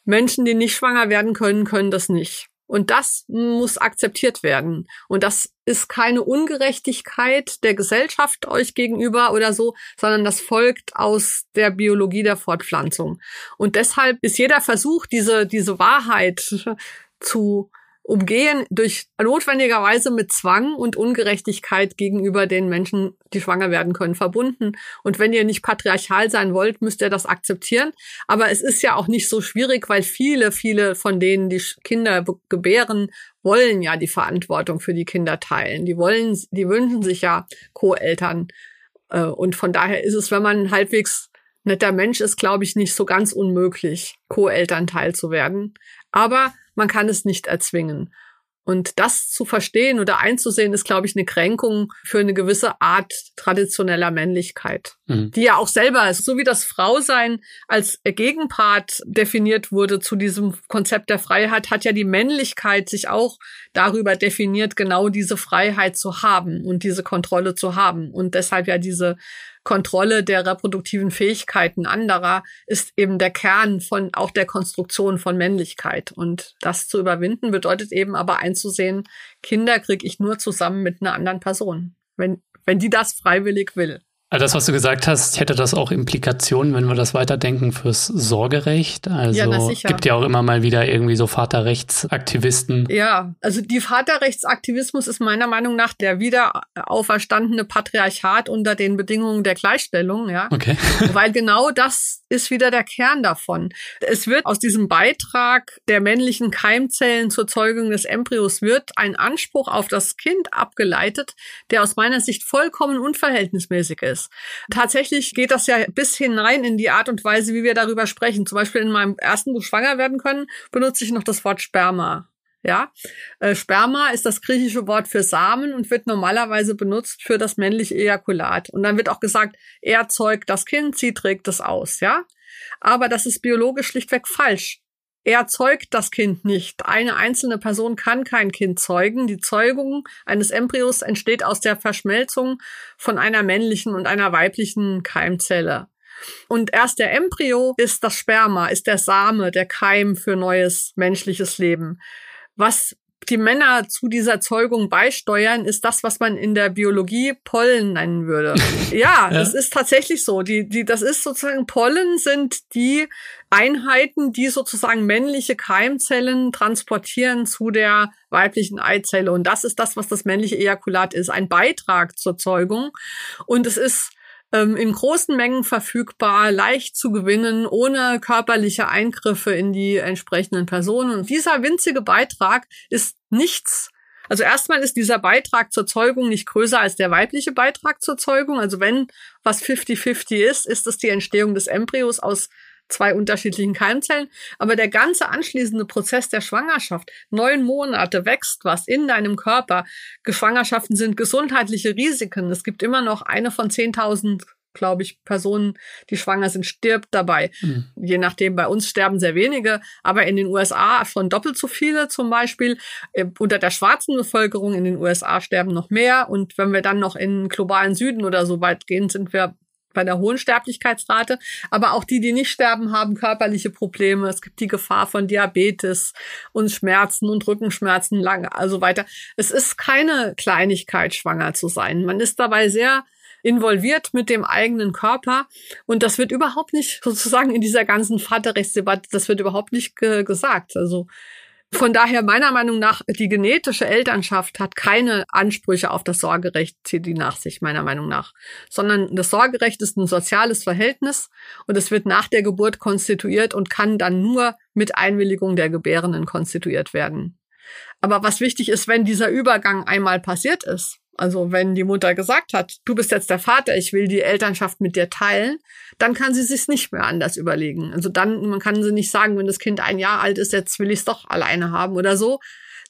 Menschen, die nicht schwanger werden können, können das nicht. Und das muss akzeptiert werden. Und das ist keine Ungerechtigkeit der Gesellschaft euch gegenüber oder so, sondern das folgt aus der Biologie der Fortpflanzung. Und deshalb ist jeder Versuch, diese, diese Wahrheit zu umgehen durch notwendigerweise mit Zwang und Ungerechtigkeit gegenüber den Menschen, die schwanger werden können, verbunden. Und wenn ihr nicht patriarchal sein wollt, müsst ihr das akzeptieren. Aber es ist ja auch nicht so schwierig, weil viele, viele von denen, die Kinder gebären, wollen ja die Verantwortung für die Kinder teilen. Die wollen, die wünschen sich ja Co-Eltern. Äh, und von daher ist es, wenn man halbwegs netter Mensch ist, glaube ich, nicht so ganz unmöglich, Co-Elternteil zu werden. Aber man kann es nicht erzwingen. Und das zu verstehen oder einzusehen, ist, glaube ich, eine Kränkung für eine gewisse Art traditioneller Männlichkeit, mhm. die ja auch selber. So wie das Frausein als Gegenpart definiert wurde zu diesem Konzept der Freiheit, hat ja die Männlichkeit sich auch darüber definiert, genau diese Freiheit zu haben und diese Kontrolle zu haben. Und deshalb ja diese Kontrolle der reproduktiven Fähigkeiten anderer ist eben der Kern von auch der Konstruktion von Männlichkeit. Und das zu überwinden bedeutet eben aber einzusehen, Kinder kriege ich nur zusammen mit einer anderen Person, wenn, wenn die das freiwillig will. Also das, was du gesagt hast, hätte das auch Implikationen, wenn wir das weiterdenken fürs Sorgerecht. Also ja, gibt ja auch immer mal wieder irgendwie so Vaterrechtsaktivisten. Ja, also die Vaterrechtsaktivismus ist meiner Meinung nach der wieder auferstandene Patriarchat unter den Bedingungen der Gleichstellung, ja. Okay. Weil genau das ist wieder der Kern davon. Es wird aus diesem Beitrag der männlichen Keimzellen zur Zeugung des Embryos wird ein Anspruch auf das Kind abgeleitet, der aus meiner Sicht vollkommen unverhältnismäßig ist ist. Tatsächlich geht das ja bis hinein in die Art und Weise, wie wir darüber sprechen. Zum Beispiel in meinem ersten Buch Schwanger werden können, benutze ich noch das Wort Sperma. Ja, äh, Sperma ist das griechische Wort für Samen und wird normalerweise benutzt für das männliche Ejakulat. Und dann wird auch gesagt, er zeugt das Kind, sie trägt es aus, ja. Aber das ist biologisch schlichtweg falsch. Er zeugt das Kind nicht. Eine einzelne Person kann kein Kind zeugen. Die Zeugung eines Embryos entsteht aus der Verschmelzung von einer männlichen und einer weiblichen Keimzelle. Und erst der Embryo ist das Sperma, ist der Same, der Keim für neues menschliches Leben. Was die Männer zu dieser Zeugung beisteuern, ist das, was man in der Biologie Pollen nennen würde. Ja, ja. das ist tatsächlich so. Die, die, das ist sozusagen Pollen sind die Einheiten, die sozusagen männliche Keimzellen transportieren zu der weiblichen Eizelle. Und das ist das, was das männliche Ejakulat ist. Ein Beitrag zur Zeugung. Und es ist ähm, in großen Mengen verfügbar, leicht zu gewinnen, ohne körperliche Eingriffe in die entsprechenden Personen. Und dieser winzige Beitrag ist nichts also erstmal ist dieser Beitrag zur Zeugung nicht größer als der weibliche Beitrag zur Zeugung. Also wenn was 50-50 ist, ist es die Entstehung des Embryos aus zwei unterschiedlichen Keimzellen. Aber der ganze anschließende Prozess der Schwangerschaft, neun Monate wächst was in deinem Körper. Schwangerschaften sind gesundheitliche Risiken. Es gibt immer noch eine von 10.000 glaube ich, Personen, die schwanger sind, stirbt dabei. Mhm. Je nachdem, bei uns sterben sehr wenige, aber in den USA schon doppelt so viele zum Beispiel. Äh, unter der schwarzen Bevölkerung in den USA sterben noch mehr. Und wenn wir dann noch in globalen Süden oder so weit gehen, sind wir bei der hohen Sterblichkeitsrate. Aber auch die, die nicht sterben, haben körperliche Probleme. Es gibt die Gefahr von Diabetes und Schmerzen und Rückenschmerzen lang, also weiter. Es ist keine Kleinigkeit, schwanger zu sein. Man ist dabei sehr involviert mit dem eigenen Körper. Und das wird überhaupt nicht sozusagen in dieser ganzen Vaterrechtsdebatte, das wird überhaupt nicht ge gesagt. Also von daher meiner Meinung nach, die genetische Elternschaft hat keine Ansprüche auf das Sorgerecht, zieht die nach sich, meiner Meinung nach. Sondern das Sorgerecht ist ein soziales Verhältnis und es wird nach der Geburt konstituiert und kann dann nur mit Einwilligung der Gebärenden konstituiert werden. Aber was wichtig ist, wenn dieser Übergang einmal passiert ist, also wenn die Mutter gesagt hat, du bist jetzt der Vater, ich will die Elternschaft mit dir teilen, dann kann sie sich nicht mehr anders überlegen. Also dann, man kann sie nicht sagen, wenn das Kind ein Jahr alt ist, jetzt will ich es doch alleine haben oder so.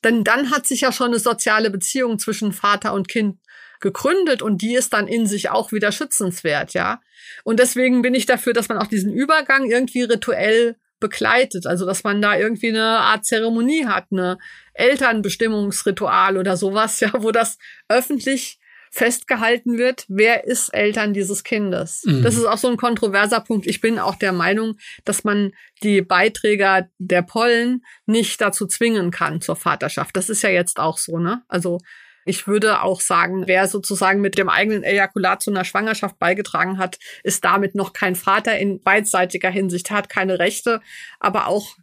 Denn dann hat sich ja schon eine soziale Beziehung zwischen Vater und Kind gegründet und die ist dann in sich auch wieder schützenswert, ja. Und deswegen bin ich dafür, dass man auch diesen Übergang irgendwie rituell begleitet. Also, dass man da irgendwie eine Art Zeremonie hat, eine Elternbestimmungsritual oder sowas, ja, wo das öffentlich festgehalten wird, wer ist Eltern dieses Kindes. Mhm. Das ist auch so ein kontroverser Punkt. Ich bin auch der Meinung, dass man die Beiträger der Pollen nicht dazu zwingen kann zur Vaterschaft. Das ist ja jetzt auch so, ne? Also ich würde auch sagen, wer sozusagen mit dem eigenen Ejakulat zu einer Schwangerschaft beigetragen hat, ist damit noch kein Vater in beidseitiger Hinsicht, hat keine Rechte, aber auch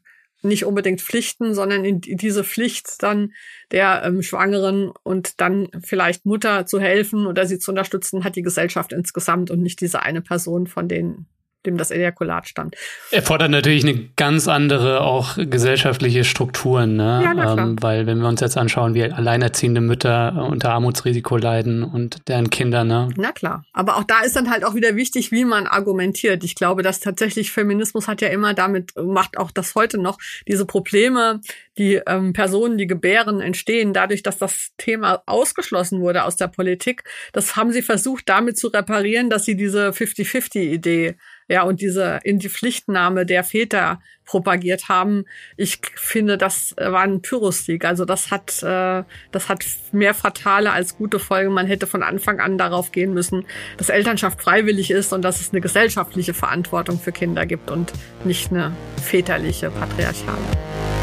nicht unbedingt Pflichten, sondern in diese Pflicht dann der ähm, Schwangeren und dann vielleicht Mutter zu helfen oder sie zu unterstützen, hat die Gesellschaft insgesamt und nicht diese eine Person, von denen dem das Ejakulat stammt. Erfordert natürlich eine ganz andere auch gesellschaftliche Strukturen, ne? Ja, na klar. Ähm, weil wenn wir uns jetzt anschauen, wie alleinerziehende Mütter unter Armutsrisiko leiden und deren Kinder, ne? Na klar. Aber auch da ist dann halt auch wieder wichtig, wie man argumentiert. Ich glaube, dass tatsächlich Feminismus hat ja immer damit, macht auch das heute noch, diese Probleme, die ähm, Personen, die gebären, entstehen, dadurch, dass das Thema ausgeschlossen wurde aus der Politik. Das haben sie versucht, damit zu reparieren, dass sie diese 50-50-Idee ja, und diese in die Pflichtnahme der Väter propagiert haben. Ich finde, das war ein Pyrrhussieg. Also das hat, äh, das hat mehr fatale als gute Folgen. Man hätte von Anfang an darauf gehen müssen, dass Elternschaft freiwillig ist und dass es eine gesellschaftliche Verantwortung für Kinder gibt und nicht eine väterliche, patriarchale.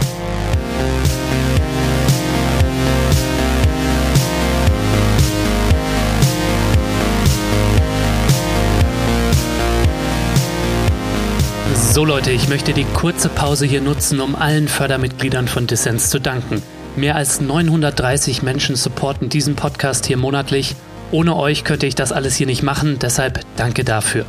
So Leute, ich möchte die kurze Pause hier nutzen, um allen Fördermitgliedern von Dissens zu danken. Mehr als 930 Menschen supporten diesen Podcast hier monatlich. Ohne euch könnte ich das alles hier nicht machen, deshalb danke dafür.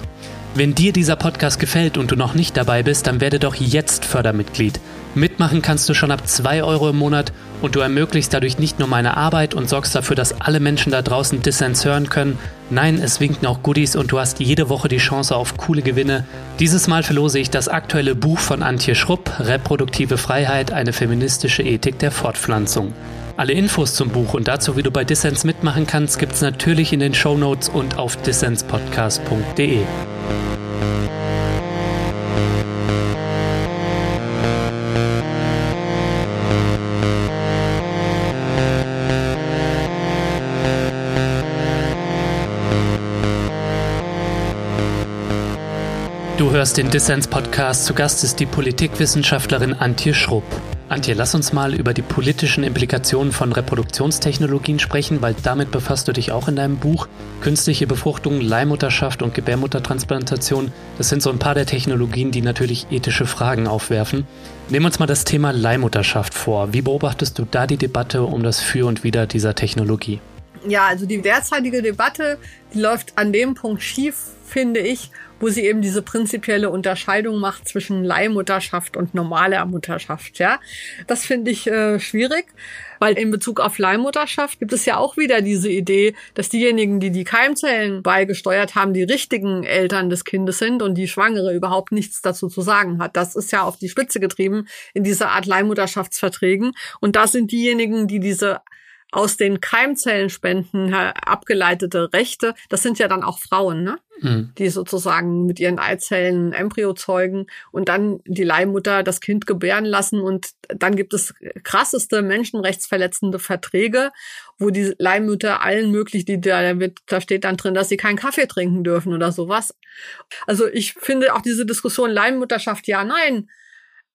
Wenn dir dieser Podcast gefällt und du noch nicht dabei bist, dann werde doch jetzt Fördermitglied. Mitmachen kannst du schon ab 2 Euro im Monat und du ermöglichst dadurch nicht nur meine Arbeit und sorgst dafür, dass alle Menschen da draußen Dissens hören können. Nein, es winken auch Goodies und du hast jede Woche die Chance auf coole Gewinne. Dieses Mal verlose ich das aktuelle Buch von Antje Schrupp, Reproduktive Freiheit, eine feministische Ethik der Fortpflanzung. Alle Infos zum Buch und dazu, wie du bei Dissens mitmachen kannst, gibt's natürlich in den Show Notes und auf dissenspodcast.de. hörst den Dissens-Podcast. Zu Gast ist die Politikwissenschaftlerin Antje Schrupp. Antje, lass uns mal über die politischen Implikationen von Reproduktionstechnologien sprechen, weil damit befasst du dich auch in deinem Buch. Künstliche Befruchtung, Leihmutterschaft und Gebärmuttertransplantation, das sind so ein paar der Technologien, die natürlich ethische Fragen aufwerfen. Nehmen wir uns mal das Thema Leihmutterschaft vor. Wie beobachtest du da die Debatte um das Für und Wider dieser Technologie? Ja, also die derzeitige Debatte, die läuft an dem Punkt schief, finde ich, wo sie eben diese prinzipielle Unterscheidung macht zwischen Leihmutterschaft und normaler Mutterschaft. Ja, das finde ich äh, schwierig, weil in Bezug auf Leihmutterschaft gibt es ja auch wieder diese Idee, dass diejenigen, die die Keimzellen beigesteuert haben, die richtigen Eltern des Kindes sind und die Schwangere überhaupt nichts dazu zu sagen hat. Das ist ja auf die Spitze getrieben in dieser Art Leihmutterschaftsverträgen. Und da sind diejenigen, die diese aus den Keimzellenspenden abgeleitete Rechte, das sind ja dann auch Frauen, ne? Mhm. die sozusagen mit ihren Eizellen Embryo zeugen und dann die Leihmutter das Kind gebären lassen. Und dann gibt es krasseste menschenrechtsverletzende Verträge, wo die Leihmütter allen möglich, die da wird, da steht dann drin, dass sie keinen Kaffee trinken dürfen oder sowas. Also ich finde auch diese Diskussion Leihmutterschaft ja, nein,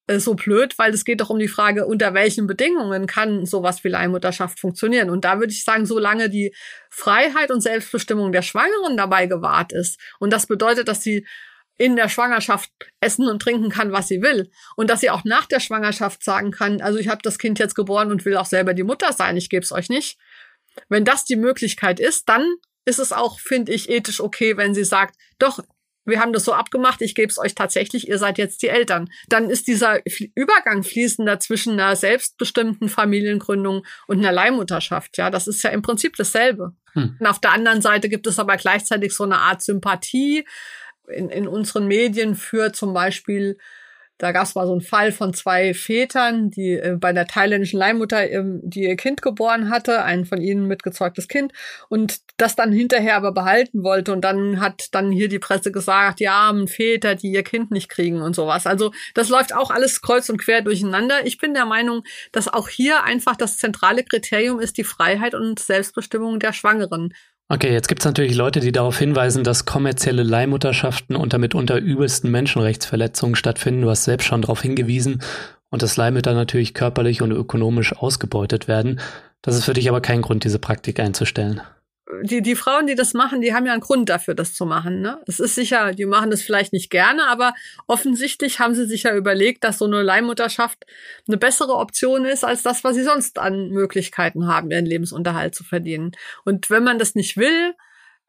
so blöd, weil es geht doch um die Frage, unter welchen Bedingungen kann sowas wie Leihmutterschaft funktionieren. Und da würde ich sagen, solange die Freiheit und Selbstbestimmung der Schwangeren dabei gewahrt ist, und das bedeutet, dass sie in der Schwangerschaft essen und trinken kann, was sie will. Und dass sie auch nach der Schwangerschaft sagen kann, also ich habe das Kind jetzt geboren und will auch selber die Mutter sein, ich gebe es euch nicht. Wenn das die Möglichkeit ist, dann ist es auch, finde ich, ethisch okay, wenn sie sagt, doch, wir haben das so abgemacht, ich gebe es euch tatsächlich, ihr seid jetzt die Eltern. Dann ist dieser Übergang fließender zwischen einer selbstbestimmten Familiengründung und einer Leihmutterschaft. Ja, das ist ja im Prinzip dasselbe. Hm. Und auf der anderen Seite gibt es aber gleichzeitig so eine Art Sympathie in, in unseren Medien für zum Beispiel da gab es mal so einen Fall von zwei Vätern, die äh, bei der thailändischen Leihmutter, ähm, die ihr Kind geboren hatte, ein von ihnen mitgezeugtes Kind, und das dann hinterher aber behalten wollte. Und dann hat dann hier die Presse gesagt, ja, haben Väter, die ihr Kind nicht kriegen und sowas. Also das läuft auch alles kreuz und quer durcheinander. Ich bin der Meinung, dass auch hier einfach das zentrale Kriterium ist die Freiheit und Selbstbestimmung der Schwangeren. Okay, jetzt gibt es natürlich Leute, die darauf hinweisen, dass kommerzielle Leihmutterschaften unter mitunter übelsten Menschenrechtsverletzungen stattfinden. Du hast selbst schon darauf hingewiesen. Und dass Leihmütter natürlich körperlich und ökonomisch ausgebeutet werden. Das ist für dich aber kein Grund, diese Praktik einzustellen die, die Frauen, die das machen, die haben ja einen Grund dafür, das zu machen. Ne? Es ist sicher, die machen das vielleicht nicht gerne, aber offensichtlich haben sie sich ja überlegt, dass so eine Leihmutterschaft eine bessere Option ist, als das, was sie sonst an Möglichkeiten haben, ihren Lebensunterhalt zu verdienen. Und wenn man das nicht will,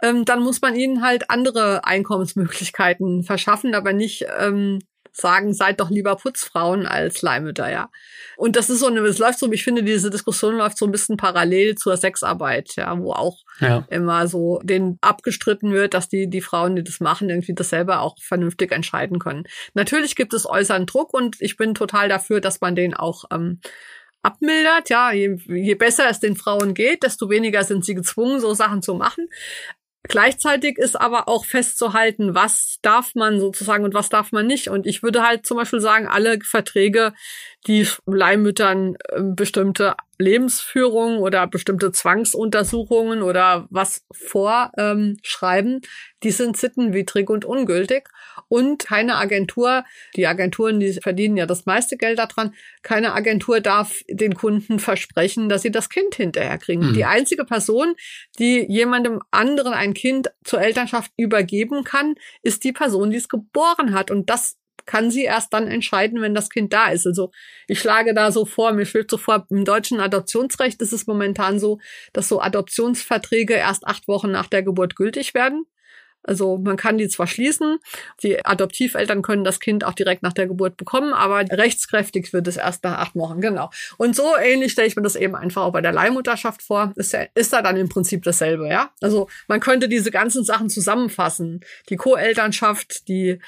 ähm, dann muss man ihnen halt andere Einkommensmöglichkeiten verschaffen, aber nicht ähm, sagen, seid doch lieber Putzfrauen als Leihmütter, ja. Und das ist so eine, es läuft so, ich finde, diese Diskussion läuft so ein bisschen parallel zur Sexarbeit, ja, wo auch ja. immer so den abgestritten wird, dass die, die Frauen, die das machen, irgendwie das selber auch vernünftig entscheiden können. Natürlich gibt es äußeren Druck und ich bin total dafür, dass man den auch ähm, abmildert. Ja, je, je besser es den Frauen geht, desto weniger sind sie gezwungen, so Sachen zu machen. Gleichzeitig ist aber auch festzuhalten, was darf man sozusagen und was darf man nicht. Und ich würde halt zum Beispiel sagen, alle Verträge, die Leihmüttern ähm, bestimmte Lebensführung oder bestimmte Zwangsuntersuchungen oder was vorschreiben, ähm, die sind sittenwidrig und ungültig. Und keine Agentur, die Agenturen, die verdienen ja das meiste Geld daran, keine Agentur darf den Kunden versprechen, dass sie das Kind hinterher kriegen. Mhm. Die einzige Person, die jemandem anderen ein Kind zur Elternschaft übergeben kann, ist die Person, die es geboren hat. Und das kann sie erst dann entscheiden, wenn das Kind da ist. Also ich schlage da so vor, mir schwebt so vor, im deutschen Adoptionsrecht ist es momentan so, dass so Adoptionsverträge erst acht Wochen nach der Geburt gültig werden. Also man kann die zwar schließen, die Adoptiveltern können das Kind auch direkt nach der Geburt bekommen, aber rechtskräftig wird es erst nach acht Wochen, genau. Und so ähnlich stelle ich mir das eben einfach auch bei der Leihmutterschaft vor. Ist, ja, ist da dann im Prinzip dasselbe, ja? Also man könnte diese ganzen Sachen zusammenfassen. Die Co-Elternschaft, die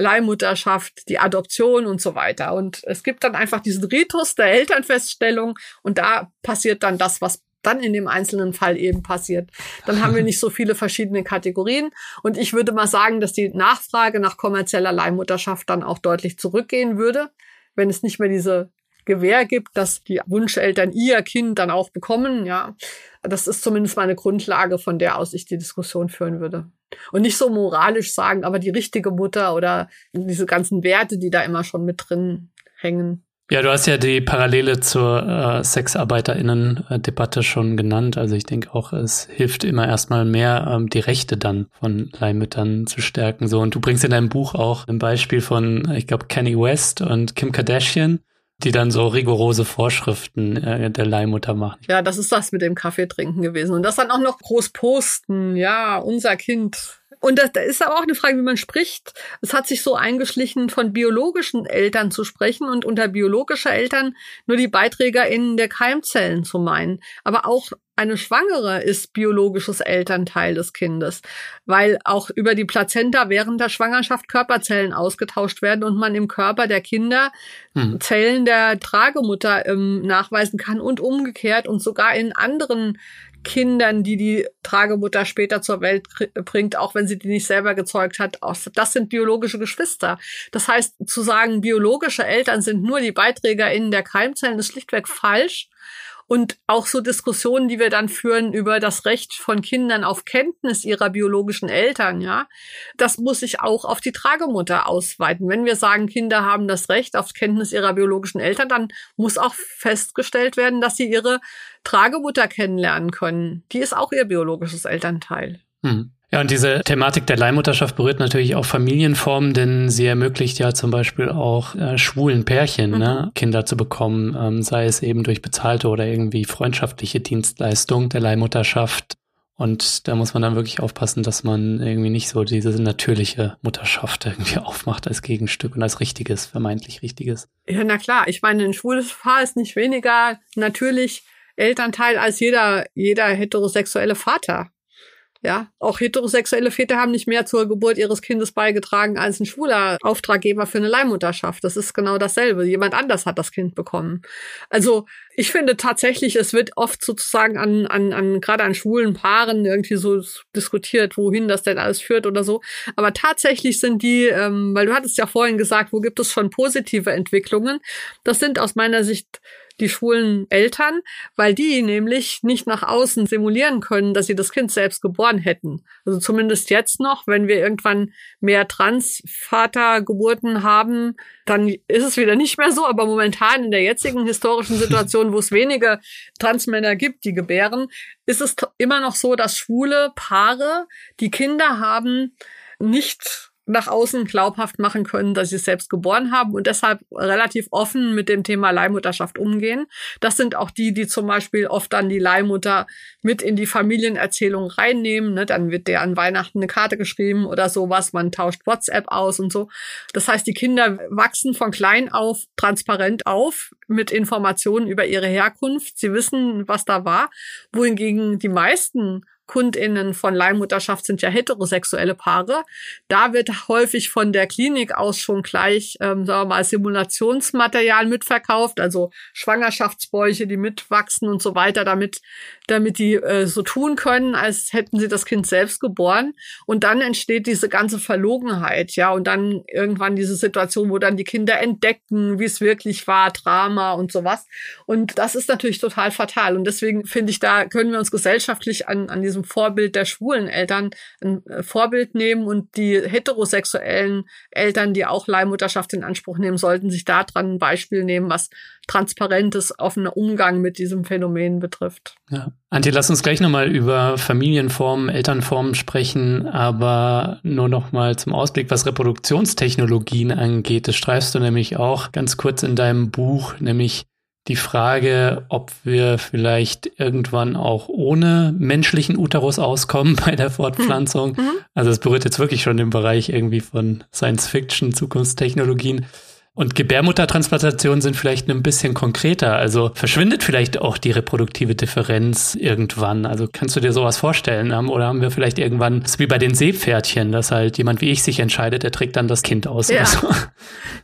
Leihmutterschaft, die Adoption und so weiter. Und es gibt dann einfach diesen Ritus der Elternfeststellung und da passiert dann das, was dann in dem einzelnen Fall eben passiert. Dann haben wir nicht so viele verschiedene Kategorien. Und ich würde mal sagen, dass die Nachfrage nach kommerzieller Leihmutterschaft dann auch deutlich zurückgehen würde, wenn es nicht mehr diese Gewähr gibt, dass die Wunscheltern ihr Kind dann auch bekommen. Ja, das ist zumindest mal eine Grundlage, von der aus ich die Diskussion führen würde. Und nicht so moralisch sagen, aber die richtige Mutter oder diese ganzen Werte, die da immer schon mit drin hängen. Ja, du hast ja die Parallele zur äh, SexarbeiterInnen-Debatte schon genannt. Also ich denke auch, es hilft immer erstmal mehr, ähm, die Rechte dann von Leihmüttern zu stärken. So, und du bringst in deinem Buch auch ein Beispiel von, ich glaube, Kenny West und Kim Kardashian, die dann so rigorose Vorschriften äh, der Leihmutter machen. Ja, das ist das mit dem Kaffee trinken gewesen. Und das dann auch noch groß posten. Ja, unser Kind Und das, da ist aber auch eine Frage, wie man spricht. Es hat sich so eingeschlichen, von biologischen Eltern zu sprechen und unter biologischer Eltern nur die BeiträgerInnen der Keimzellen zu meinen. Aber auch eine Schwangere ist biologisches Elternteil des Kindes, weil auch über die Plazenta während der Schwangerschaft Körperzellen ausgetauscht werden und man im Körper der Kinder hm. Zellen der Tragemutter ähm, nachweisen kann und umgekehrt und sogar in anderen Kindern, die die Tragemutter später zur Welt bringt, auch wenn sie die nicht selber gezeugt hat. Das sind biologische Geschwister. Das heißt, zu sagen, biologische Eltern sind nur die BeiträgerInnen der Keimzellen, ist schlichtweg falsch. Und auch so Diskussionen, die wir dann führen über das Recht von Kindern auf Kenntnis ihrer biologischen Eltern, ja, das muss sich auch auf die Tragemutter ausweiten. Wenn wir sagen, Kinder haben das Recht auf Kenntnis ihrer biologischen Eltern, dann muss auch festgestellt werden, dass sie ihre Tragemutter kennenlernen können. Die ist auch ihr biologisches Elternteil. Hm. Ja, und diese Thematik der Leihmutterschaft berührt natürlich auch Familienformen, denn sie ermöglicht ja zum Beispiel auch äh, schwulen Pärchen, ne, mhm. ne, Kinder zu bekommen, ähm, sei es eben durch bezahlte oder irgendwie freundschaftliche Dienstleistung der Leihmutterschaft. Und da muss man dann wirklich aufpassen, dass man irgendwie nicht so diese natürliche Mutterschaft irgendwie aufmacht als Gegenstück und als richtiges, vermeintlich richtiges. Ja, na klar. Ich meine, ein schwules Paar ist nicht weniger natürlich Elternteil als jeder, jeder heterosexuelle Vater. Ja, auch heterosexuelle Väter haben nicht mehr zur Geburt ihres Kindes beigetragen als ein schwuler Auftraggeber für eine Leihmutterschaft. Das ist genau dasselbe. Jemand anders hat das Kind bekommen. Also ich finde tatsächlich, es wird oft sozusagen an, an, an gerade an schwulen Paaren irgendwie so diskutiert, wohin das denn alles führt oder so. Aber tatsächlich sind die, ähm, weil du hattest ja vorhin gesagt, wo gibt es schon positive Entwicklungen? Das sind aus meiner Sicht die schwulen Eltern, weil die nämlich nicht nach außen simulieren können, dass sie das Kind selbst geboren hätten. Also zumindest jetzt noch, wenn wir irgendwann mehr Transvatergeburten haben, dann ist es wieder nicht mehr so. Aber momentan in der jetzigen historischen Situation, wo es wenige Transmänner gibt, die gebären, ist es immer noch so, dass schwule Paare, die Kinder haben, nicht nach außen glaubhaft machen können, dass sie es selbst geboren haben und deshalb relativ offen mit dem Thema Leihmutterschaft umgehen. Das sind auch die, die zum Beispiel oft dann die Leihmutter mit in die Familienerzählung reinnehmen. Ne? Dann wird der an Weihnachten eine Karte geschrieben oder sowas. Man tauscht WhatsApp aus und so. Das heißt, die Kinder wachsen von klein auf transparent auf mit Informationen über ihre Herkunft. Sie wissen, was da war. Wohingegen die meisten KundInnen von Leihmutterschaft sind ja heterosexuelle Paare. Da wird häufig von der Klinik aus schon gleich, ähm, sagen wir mal, Simulationsmaterial mitverkauft, also Schwangerschaftsbäuche, die mitwachsen und so weiter, damit, damit die äh, so tun können, als hätten sie das Kind selbst geboren. Und dann entsteht diese ganze Verlogenheit, ja, und dann irgendwann diese Situation, wo dann die Kinder entdecken, wie es wirklich war, Drama und sowas. Und das ist natürlich total fatal. Und deswegen finde ich, da können wir uns gesellschaftlich an, an diesem diesem Vorbild der schwulen Eltern ein äh, Vorbild nehmen und die heterosexuellen Eltern, die auch Leihmutterschaft in Anspruch nehmen, sollten sich daran ein Beispiel nehmen, was transparentes, offener Umgang mit diesem Phänomen betrifft. Ja. Antje, lass uns gleich nochmal über Familienformen, Elternformen sprechen, aber nur nochmal zum Ausblick, was Reproduktionstechnologien angeht. Das streifst du nämlich auch ganz kurz in deinem Buch, nämlich die Frage, ob wir vielleicht irgendwann auch ohne menschlichen Uterus auskommen bei der Fortpflanzung. Mhm. Also es berührt jetzt wirklich schon den Bereich irgendwie von Science-Fiction, Zukunftstechnologien. Und Gebärmuttertransplantationen sind vielleicht ein bisschen konkreter. Also verschwindet vielleicht auch die reproduktive Differenz irgendwann. Also kannst du dir sowas vorstellen? Oder haben wir vielleicht irgendwann, ist wie bei den Seepferdchen, dass halt jemand wie ich sich entscheidet, der trägt dann das Kind aus. Ja, so.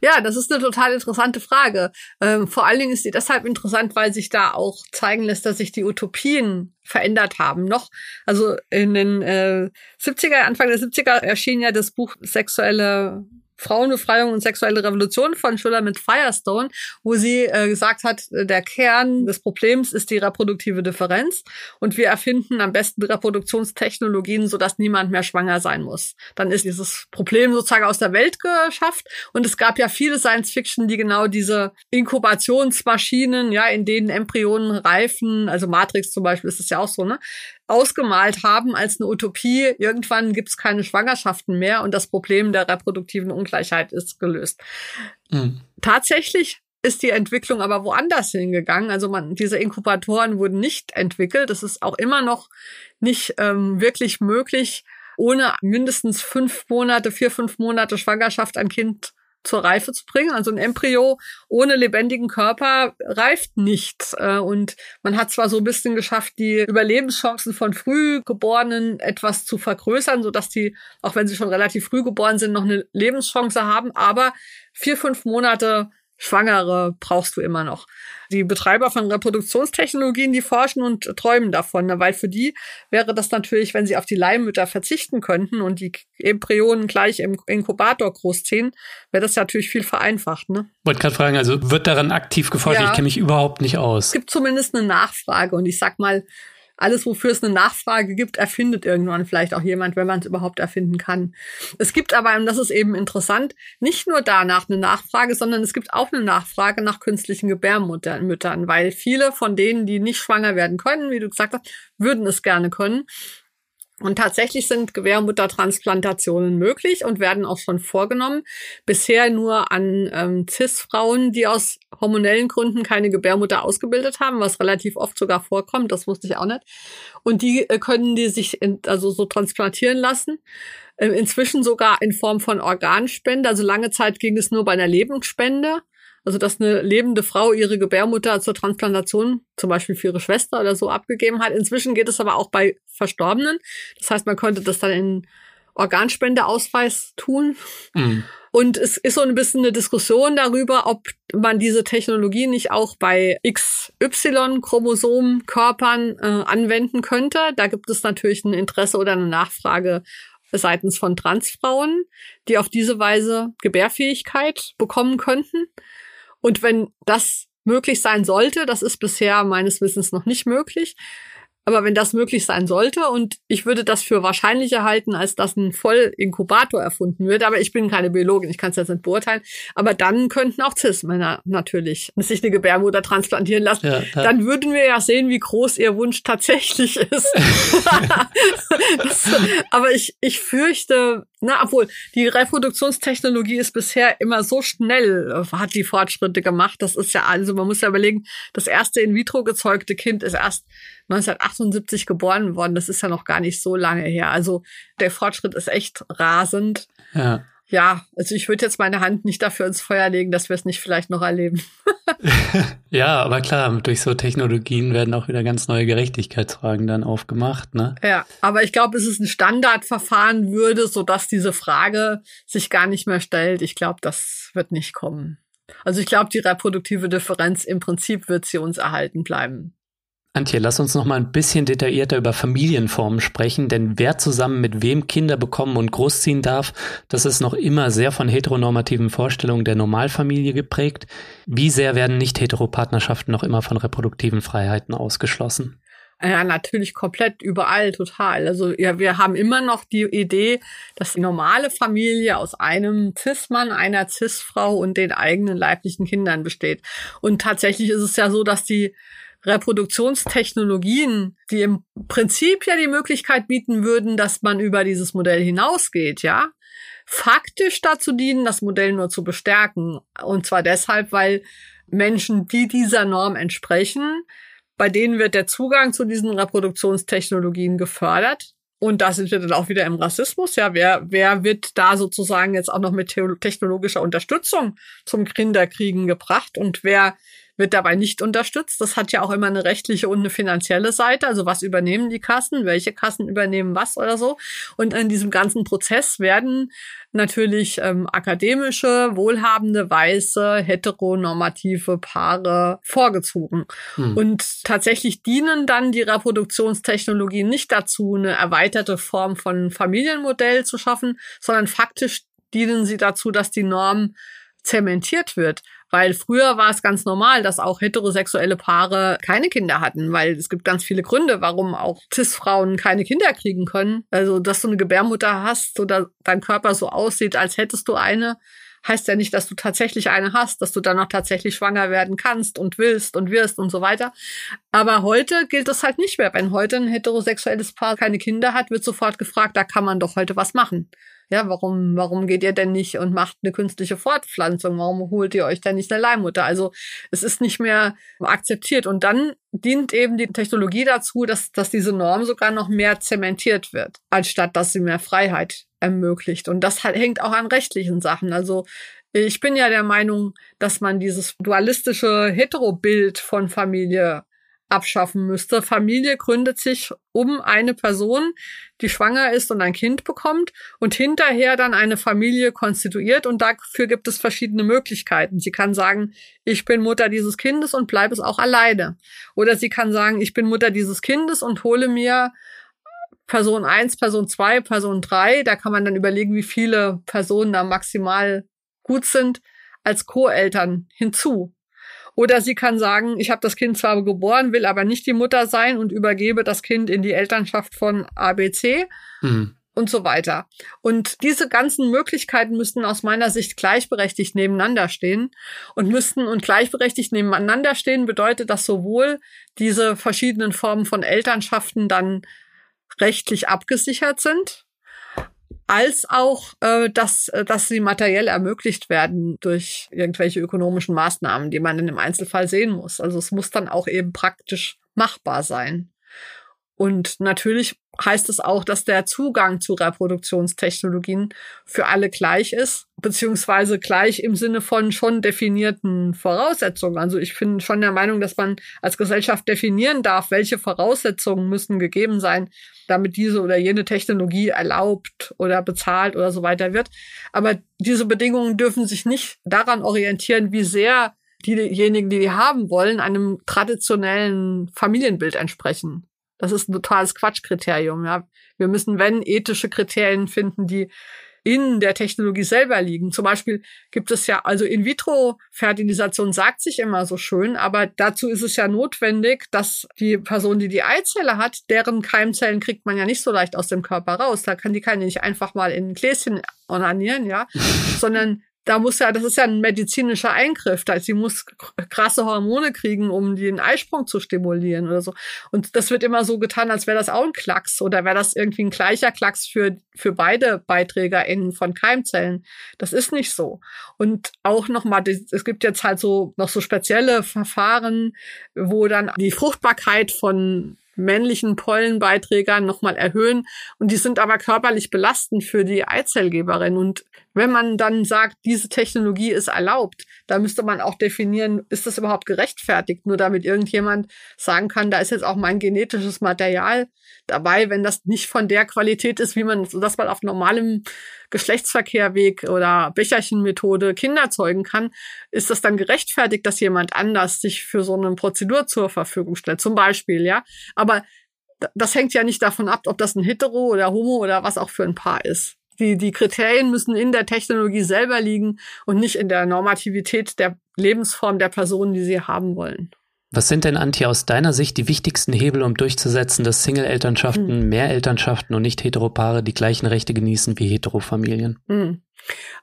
ja das ist eine total interessante Frage. Ähm, vor allen Dingen ist sie deshalb interessant, weil sich da auch zeigen lässt, dass sich die Utopien verändert haben. Noch, also in den äh, 70er, Anfang der 70er erschien ja das Buch Sexuelle Frauenbefreiung und sexuelle Revolution von Schiller mit Firestone, wo sie äh, gesagt hat, äh, der Kern des Problems ist die reproduktive Differenz und wir erfinden am besten Reproduktionstechnologien, sodass niemand mehr schwanger sein muss. Dann ist dieses Problem sozusagen aus der Welt geschafft und es gab ja viele Science Fiction, die genau diese Inkubationsmaschinen, ja, in denen Embryonen reifen, also Matrix zum Beispiel ist es ja auch so, ne, ausgemalt haben als eine Utopie. Irgendwann gibt es keine Schwangerschaften mehr und das Problem der reproduktiven Ungleichheit ist gelöst. Mhm. Tatsächlich ist die Entwicklung aber woanders hingegangen. Also man, diese Inkubatoren wurden nicht entwickelt. Es ist auch immer noch nicht ähm, wirklich möglich, ohne mindestens fünf Monate, vier, fünf Monate Schwangerschaft ein Kind zur Reife zu bringen. Also ein Embryo ohne lebendigen Körper reift nicht. Äh, und man hat zwar so ein bisschen geschafft, die Überlebenschancen von Frühgeborenen etwas zu vergrößern, sodass die, auch wenn sie schon relativ früh geboren sind, noch eine Lebenschance haben, aber vier, fünf Monate Schwangere brauchst du immer noch. Die Betreiber von Reproduktionstechnologien, die forschen und träumen davon, ne? weil für die wäre das natürlich, wenn sie auf die Leihmütter verzichten könnten und die Embryonen gleich im Inkubator großziehen, wäre das natürlich viel vereinfacht. Ne? Wollte gerade fragen, also wird daran aktiv geforscht? Ja. Ich kenne mich überhaupt nicht aus. Es gibt zumindest eine Nachfrage und ich sag mal, alles, wofür es eine Nachfrage gibt, erfindet irgendwann vielleicht auch jemand, wenn man es überhaupt erfinden kann. Es gibt aber, und das ist eben interessant, nicht nur danach eine Nachfrage, sondern es gibt auch eine Nachfrage nach künstlichen Gebärmüttern, weil viele von denen, die nicht schwanger werden können, wie du gesagt hast, würden es gerne können. Und tatsächlich sind Gebärmuttertransplantationen möglich und werden auch schon vorgenommen. Bisher nur an ähm, CIS-Frauen, die aus hormonellen Gründen keine Gebärmutter ausgebildet haben, was relativ oft sogar vorkommt. Das wusste ich auch nicht. Und die äh, können die sich in, also so transplantieren lassen. Äh, inzwischen sogar in Form von Organspende. Also lange Zeit ging es nur bei einer Lebensspende. Also, dass eine lebende Frau ihre Gebärmutter zur Transplantation, zum Beispiel für ihre Schwester oder so, abgegeben hat. Inzwischen geht es aber auch bei Verstorbenen. Das heißt, man könnte das dann in Organspendeausweis tun. Mhm. Und es ist so ein bisschen eine Diskussion darüber, ob man diese Technologie nicht auch bei XY-Chromosomenkörpern äh, anwenden könnte. Da gibt es natürlich ein Interesse oder eine Nachfrage seitens von Transfrauen, die auf diese Weise Gebärfähigkeit bekommen könnten. Und wenn das möglich sein sollte, das ist bisher meines Wissens noch nicht möglich, aber wenn das möglich sein sollte und ich würde das für wahrscheinlicher halten, als dass ein Vollinkubator erfunden wird, aber ich bin keine Biologin, ich kann es jetzt nicht beurteilen, aber dann könnten auch Cis-Männer natürlich sich eine Gebärmutter transplantieren lassen. Ja, ja. Dann würden wir ja sehen, wie groß ihr Wunsch tatsächlich ist. das, aber ich, ich fürchte, na, obwohl die Reproduktionstechnologie ist bisher immer so schnell, äh, hat die Fortschritte gemacht. Das ist ja, also man muss ja überlegen, das erste in vitro gezeugte Kind ist erst 1978 geboren worden. Das ist ja noch gar nicht so lange her. Also der Fortschritt ist echt rasend. Ja. Ja, also ich würde jetzt meine Hand nicht dafür ins Feuer legen, dass wir es nicht vielleicht noch erleben. ja, aber klar, durch so Technologien werden auch wieder ganz neue Gerechtigkeitsfragen dann aufgemacht, ne? Ja, aber ich glaube, es ist ein Standardverfahren würde, sodass diese Frage sich gar nicht mehr stellt. Ich glaube, das wird nicht kommen. Also ich glaube, die reproduktive Differenz im Prinzip wird sie uns erhalten bleiben. Antje, lass uns noch mal ein bisschen detaillierter über Familienformen sprechen, denn wer zusammen mit wem Kinder bekommen und großziehen darf, das ist noch immer sehr von heteronormativen Vorstellungen der Normalfamilie geprägt. Wie sehr werden nicht heteropartnerschaften noch immer von reproduktiven Freiheiten ausgeschlossen? Ja, natürlich komplett überall, total. Also ja, wir haben immer noch die Idee, dass die normale Familie aus einem Cis-Mann, einer Cis-Frau und den eigenen leiblichen Kindern besteht. Und tatsächlich ist es ja so, dass die Reproduktionstechnologien, die im Prinzip ja die Möglichkeit bieten würden, dass man über dieses Modell hinausgeht, ja, faktisch dazu dienen, das Modell nur zu bestärken. Und zwar deshalb, weil Menschen, die dieser Norm entsprechen, bei denen wird der Zugang zu diesen Reproduktionstechnologien gefördert. Und da sind wir dann auch wieder im Rassismus. Ja, wer, wer wird da sozusagen jetzt auch noch mit technologischer Unterstützung zum Kinderkriegen gebracht? Und wer wird dabei nicht unterstützt. Das hat ja auch immer eine rechtliche und eine finanzielle Seite. Also was übernehmen die Kassen, welche Kassen übernehmen was oder so. Und in diesem ganzen Prozess werden natürlich ähm, akademische, wohlhabende, weiße, heteronormative Paare vorgezogen. Hm. Und tatsächlich dienen dann die Reproduktionstechnologien nicht dazu, eine erweiterte Form von Familienmodell zu schaffen, sondern faktisch dienen sie dazu, dass die Norm zementiert wird. Weil früher war es ganz normal, dass auch heterosexuelle Paare keine Kinder hatten, weil es gibt ganz viele Gründe, warum auch Cis-Frauen keine Kinder kriegen können. Also, dass du eine Gebärmutter hast oder dein Körper so aussieht, als hättest du eine, heißt ja nicht, dass du tatsächlich eine hast, dass du dann auch tatsächlich schwanger werden kannst und willst und wirst und so weiter. Aber heute gilt das halt nicht mehr. Wenn heute ein heterosexuelles Paar keine Kinder hat, wird sofort gefragt, da kann man doch heute was machen. Ja, warum, warum geht ihr denn nicht und macht eine künstliche Fortpflanzung? Warum holt ihr euch denn nicht eine Leihmutter? Also es ist nicht mehr akzeptiert. Und dann dient eben die Technologie dazu, dass, dass diese Norm sogar noch mehr zementiert wird, anstatt dass sie mehr Freiheit ermöglicht. Und das halt, hängt auch an rechtlichen Sachen. Also ich bin ja der Meinung, dass man dieses dualistische Hetero-Bild von Familie abschaffen müsste. Familie gründet sich um eine Person, die schwanger ist und ein Kind bekommt und hinterher dann eine Familie konstituiert und dafür gibt es verschiedene Möglichkeiten. Sie kann sagen, ich bin Mutter dieses Kindes und bleibe es auch alleine. Oder sie kann sagen, ich bin Mutter dieses Kindes und hole mir Person eins, Person zwei, Person drei. Da kann man dann überlegen, wie viele Personen da maximal gut sind als Co-Eltern hinzu. Oder sie kann sagen, ich habe das Kind zwar geboren, will aber nicht die Mutter sein und übergebe das Kind in die Elternschaft von ABC. Mhm. Und so weiter. Und diese ganzen Möglichkeiten müssten aus meiner Sicht gleichberechtigt nebeneinander stehen. Und müssten und gleichberechtigt nebeneinander stehen bedeutet, dass sowohl diese verschiedenen Formen von Elternschaften dann rechtlich abgesichert sind, als auch, äh, dass, äh, dass sie materiell ermöglicht werden durch irgendwelche ökonomischen Maßnahmen, die man in dem Einzelfall sehen muss. Also es muss dann auch eben praktisch machbar sein. Und natürlich heißt es auch, dass der Zugang zu Reproduktionstechnologien für alle gleich ist, beziehungsweise gleich im Sinne von schon definierten Voraussetzungen. Also ich bin schon der Meinung, dass man als Gesellschaft definieren darf, welche Voraussetzungen müssen gegeben sein, damit diese oder jene Technologie erlaubt oder bezahlt oder so weiter wird. Aber diese Bedingungen dürfen sich nicht daran orientieren, wie sehr diejenigen, die die haben wollen, einem traditionellen Familienbild entsprechen. Das ist ein totales Quatschkriterium. Ja. Wir müssen, wenn, ethische Kriterien finden, die in der Technologie selber liegen. Zum Beispiel gibt es ja, also In-vitro-Fertilisation sagt sich immer so schön, aber dazu ist es ja notwendig, dass die Person, die die Eizelle hat, deren Keimzellen kriegt man ja nicht so leicht aus dem Körper raus. Da kann die keine nicht einfach mal in ein Gläschen onanieren, ja, sondern da muss ja, das ist ja ein medizinischer Eingriff. Da sie muss krasse Hormone kriegen, um den Eisprung zu stimulieren oder so. Und das wird immer so getan, als wäre das auch ein Klacks oder wäre das irgendwie ein gleicher Klacks für, für beide BeiträgerInnen von Keimzellen. Das ist nicht so. Und auch nochmal, es gibt jetzt halt so noch so spezielle Verfahren, wo dann die Fruchtbarkeit von männlichen Pollenbeiträgern nochmal erhöhen. Und die sind aber körperlich belastend für die Eizellgeberin. Und wenn man dann sagt, diese Technologie ist erlaubt, da müsste man auch definieren, ist das überhaupt gerechtfertigt? Nur damit irgendjemand sagen kann, da ist jetzt auch mein genetisches Material dabei, wenn das nicht von der Qualität ist, wie man, dass man auf normalem Geschlechtsverkehrweg oder Becherchenmethode Kinder zeugen kann, ist das dann gerechtfertigt, dass jemand anders sich für so eine Prozedur zur Verfügung stellt, zum Beispiel, ja. Aber das hängt ja nicht davon ab, ob das ein Hetero oder Homo oder was auch für ein Paar ist. Die, die Kriterien müssen in der Technologie selber liegen und nicht in der Normativität der Lebensform der Personen, die sie haben wollen. Was sind denn, Antje, aus deiner Sicht die wichtigsten Hebel, um durchzusetzen, dass Single-Elternschaften, hm. Mehrelternschaften und nicht Heteropaare die gleichen Rechte genießen wie Heterofamilien? Hm.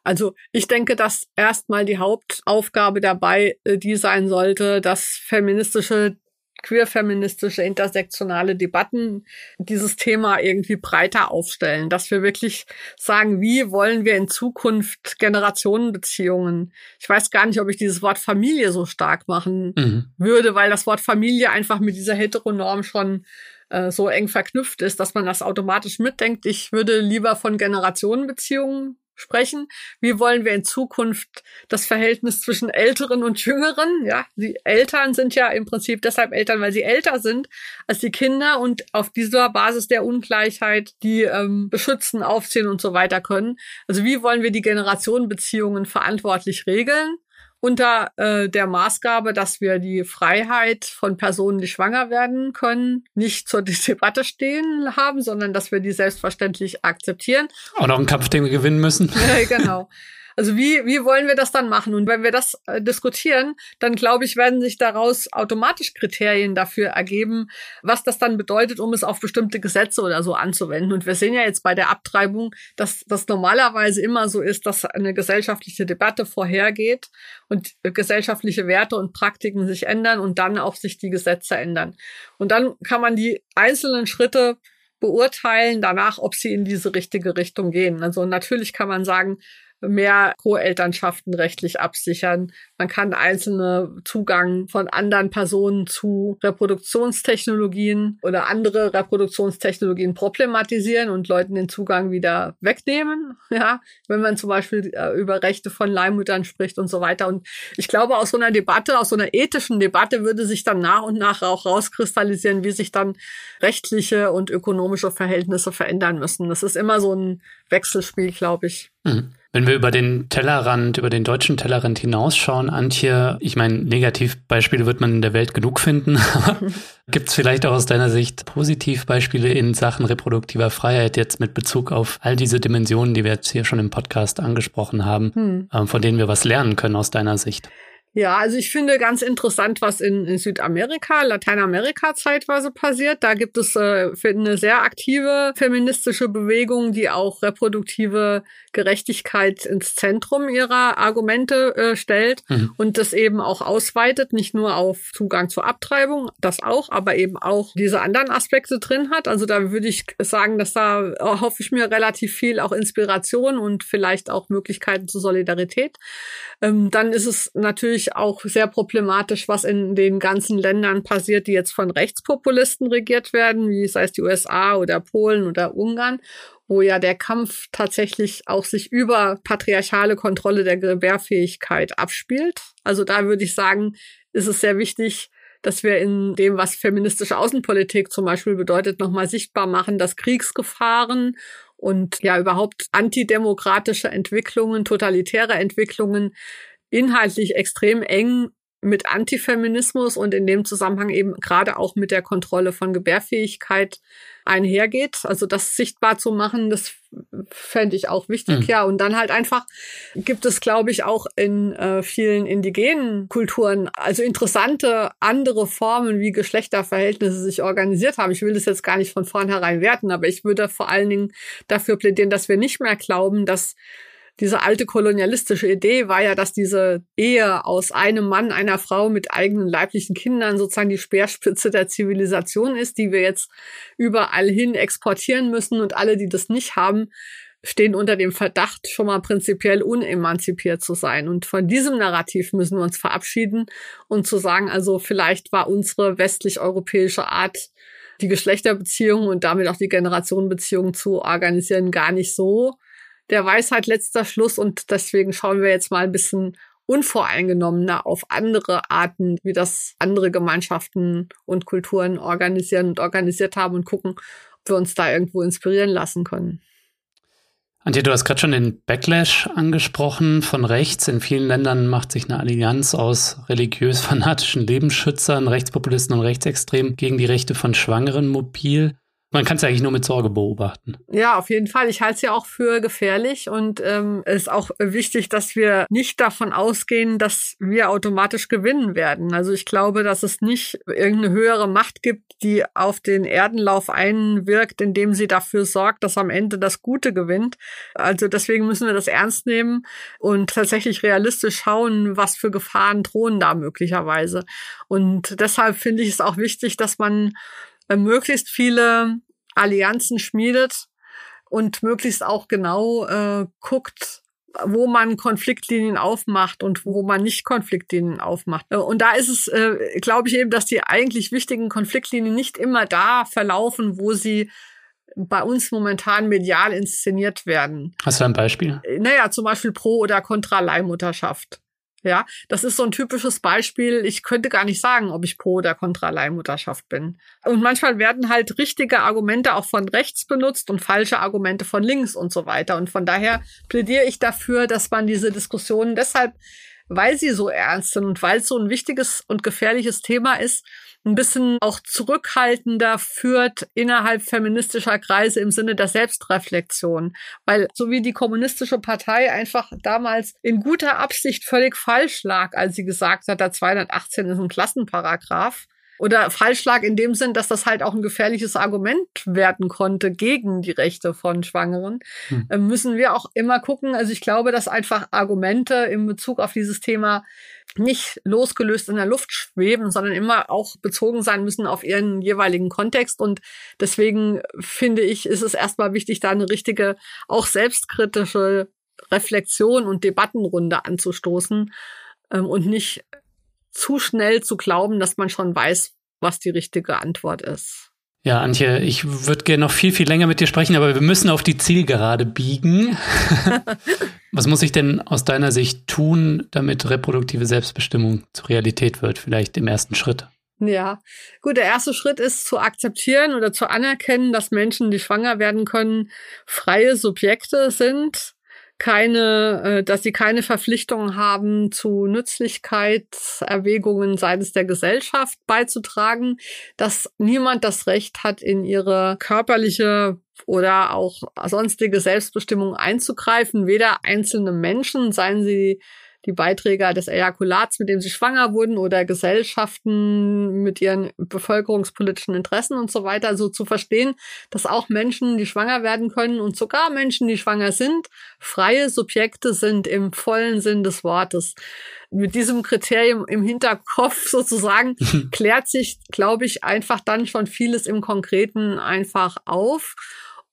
Also ich denke, dass erstmal die Hauptaufgabe dabei äh, die sein sollte, dass feministische queerfeministische, intersektionale Debatten dieses Thema irgendwie breiter aufstellen, dass wir wirklich sagen, wie wollen wir in Zukunft Generationenbeziehungen? Ich weiß gar nicht, ob ich dieses Wort Familie so stark machen mhm. würde, weil das Wort Familie einfach mit dieser Heteronorm schon äh, so eng verknüpft ist, dass man das automatisch mitdenkt. Ich würde lieber von Generationenbeziehungen sprechen. Wie wollen wir in Zukunft das Verhältnis zwischen Älteren und Jüngeren? Ja, die Eltern sind ja im Prinzip deshalb Eltern, weil sie älter sind als die Kinder und auf dieser Basis der Ungleichheit die ähm, beschützen, aufziehen und so weiter können. Also wie wollen wir die Generationenbeziehungen verantwortlich regeln? Unter äh, der Maßgabe, dass wir die Freiheit von Personen, die schwanger werden können, nicht zur Debatte stehen haben, sondern dass wir die selbstverständlich akzeptieren. Auch noch einen Kampf, den wir gewinnen müssen. genau. Also wie, wie wollen wir das dann machen? Und wenn wir das äh, diskutieren, dann glaube ich, werden sich daraus automatisch Kriterien dafür ergeben, was das dann bedeutet, um es auf bestimmte Gesetze oder so anzuwenden. Und wir sehen ja jetzt bei der Abtreibung, dass das normalerweise immer so ist, dass eine gesellschaftliche Debatte vorhergeht und gesellschaftliche Werte und Praktiken sich ändern und dann auch sich die Gesetze ändern. Und dann kann man die einzelnen Schritte beurteilen danach, ob sie in diese richtige Richtung gehen. Also natürlich kann man sagen, mehr Co-Elternschaften rechtlich absichern. Man kann einzelne Zugang von anderen Personen zu Reproduktionstechnologien oder andere Reproduktionstechnologien problematisieren und Leuten den Zugang wieder wegnehmen. Ja, wenn man zum Beispiel äh, über Rechte von Leihmüttern spricht und so weiter. Und ich glaube, aus so einer Debatte, aus so einer ethischen Debatte würde sich dann nach und nach auch rauskristallisieren, wie sich dann rechtliche und ökonomische Verhältnisse verändern müssen. Das ist immer so ein Wechselspiel, glaube ich. Mhm. Wenn wir über den Tellerrand, über den deutschen Tellerrand hinausschauen, Antje, ich meine, Negativbeispiele wird man in der Welt genug finden. Gibt es vielleicht auch aus deiner Sicht Positivbeispiele in Sachen reproduktiver Freiheit jetzt mit Bezug auf all diese Dimensionen, die wir jetzt hier schon im Podcast angesprochen haben, hm. äh, von denen wir was lernen können aus deiner Sicht? Ja, also ich finde ganz interessant, was in, in Südamerika, Lateinamerika zeitweise passiert. Da gibt es äh, eine sehr aktive feministische Bewegung, die auch reproduktive Gerechtigkeit ins Zentrum ihrer Argumente äh, stellt mhm. und das eben auch ausweitet, nicht nur auf Zugang zur Abtreibung, das auch, aber eben auch diese anderen Aspekte drin hat. Also da würde ich sagen, dass da hoffe ich mir relativ viel auch Inspiration und vielleicht auch Möglichkeiten zur Solidarität. Ähm, dann ist es natürlich natürlich auch sehr problematisch, was in den ganzen Ländern passiert, die jetzt von Rechtspopulisten regiert werden, wie sei es die USA oder Polen oder Ungarn, wo ja der Kampf tatsächlich auch sich über patriarchale Kontrolle der Gebärfähigkeit abspielt. Also da würde ich sagen, ist es sehr wichtig, dass wir in dem, was feministische Außenpolitik zum Beispiel bedeutet, nochmal sichtbar machen, dass Kriegsgefahren und ja überhaupt antidemokratische Entwicklungen, totalitäre Entwicklungen inhaltlich extrem eng mit Antifeminismus und in dem Zusammenhang eben gerade auch mit der Kontrolle von Gebärfähigkeit einhergeht. Also das sichtbar zu machen, das fände ich auch wichtig, mhm. ja. Und dann halt einfach gibt es, glaube ich, auch in äh, vielen indigenen Kulturen, also interessante andere Formen, wie Geschlechterverhältnisse sich organisiert haben. Ich will das jetzt gar nicht von vornherein werten, aber ich würde vor allen Dingen dafür plädieren, dass wir nicht mehr glauben, dass diese alte kolonialistische Idee war ja, dass diese Ehe aus einem Mann, einer Frau mit eigenen leiblichen Kindern sozusagen die Speerspitze der Zivilisation ist, die wir jetzt überall hin exportieren müssen und alle, die das nicht haben, stehen unter dem Verdacht, schon mal prinzipiell unemanzipiert zu sein. Und von diesem Narrativ müssen wir uns verabschieden und zu sagen, also vielleicht war unsere westlich-europäische Art, die Geschlechterbeziehungen und damit auch die Generationenbeziehungen zu organisieren, gar nicht so der Weisheit letzter Schluss und deswegen schauen wir jetzt mal ein bisschen unvoreingenommener auf andere Arten, wie das andere Gemeinschaften und Kulturen organisieren und organisiert haben und gucken, ob wir uns da irgendwo inspirieren lassen können. Antje, du hast gerade schon den Backlash angesprochen von rechts. In vielen Ländern macht sich eine Allianz aus religiös-fanatischen Lebensschützern, Rechtspopulisten und Rechtsextremen gegen die Rechte von Schwangeren mobil. Man kann es eigentlich nur mit Sorge beobachten. Ja, auf jeden Fall. Ich halte es ja auch für gefährlich und ähm, ist auch wichtig, dass wir nicht davon ausgehen, dass wir automatisch gewinnen werden. Also ich glaube, dass es nicht irgendeine höhere Macht gibt, die auf den Erdenlauf einwirkt, indem sie dafür sorgt, dass am Ende das Gute gewinnt. Also deswegen müssen wir das ernst nehmen und tatsächlich realistisch schauen, was für Gefahren drohen da möglicherweise. Und deshalb finde ich es auch wichtig, dass man möglichst viele Allianzen schmiedet und möglichst auch genau äh, guckt, wo man Konfliktlinien aufmacht und wo man nicht Konfliktlinien aufmacht. Äh, und da ist es, äh, glaube ich eben, dass die eigentlich wichtigen Konfliktlinien nicht immer da verlaufen, wo sie bei uns momentan medial inszeniert werden. Hast du ein Beispiel? Äh, naja, zum Beispiel pro oder contra Leihmutterschaft. Ja, das ist so ein typisches Beispiel. Ich könnte gar nicht sagen, ob ich pro oder contra Leihmutterschaft bin. Und manchmal werden halt richtige Argumente auch von rechts benutzt und falsche Argumente von links und so weiter. Und von daher plädiere ich dafür, dass man diese Diskussionen deshalb, weil sie so ernst sind und weil es so ein wichtiges und gefährliches Thema ist, ein bisschen auch zurückhaltender führt innerhalb feministischer Kreise im Sinne der Selbstreflexion. Weil so wie die kommunistische Partei einfach damals in guter Absicht völlig falsch lag, als sie gesagt hat, der 218 ist ein Klassenparagraph, oder falsch lag in dem Sinn, dass das halt auch ein gefährliches Argument werden konnte gegen die Rechte von Schwangeren, hm. Äh, müssen wir auch immer gucken. Also ich glaube, dass einfach Argumente in Bezug auf dieses Thema nicht losgelöst in der Luft schweben, sondern immer auch bezogen sein müssen auf ihren jeweiligen Kontext. Und deswegen finde ich, ist es erstmal wichtig, da eine richtige, auch selbstkritische Reflexion und Debattenrunde anzustoßen ähm, und nicht zu schnell zu glauben, dass man schon weiß, was die richtige Antwort ist. Ja, Antje, ich würde gerne noch viel, viel länger mit dir sprechen, aber wir müssen auf die Zielgerade biegen. was muss ich denn aus deiner Sicht tun, damit reproduktive Selbstbestimmung zur Realität wird? Vielleicht im ersten Schritt. Ja, gut, der erste Schritt ist zu akzeptieren oder zu anerkennen, dass Menschen, die schwanger werden können, freie Subjekte sind keine, äh, dass sie keine Verpflichtung haben, zu Nützlichkeitserwägungen seitens der Gesellschaft beizutragen, dass niemand das Recht hat, in ihre körperliche oder auch sonstige Selbstbestimmung einzugreifen, weder einzelne Menschen, seien sie die Beiträger des Ejakulats, mit dem sie schwanger wurden oder Gesellschaften mit ihren bevölkerungspolitischen Interessen und so weiter, so zu verstehen, dass auch Menschen, die schwanger werden können und sogar Menschen, die schwanger sind, freie Subjekte sind im vollen Sinn des Wortes. Mit diesem Kriterium im Hinterkopf sozusagen klärt sich, glaube ich, einfach dann schon vieles im Konkreten einfach auf.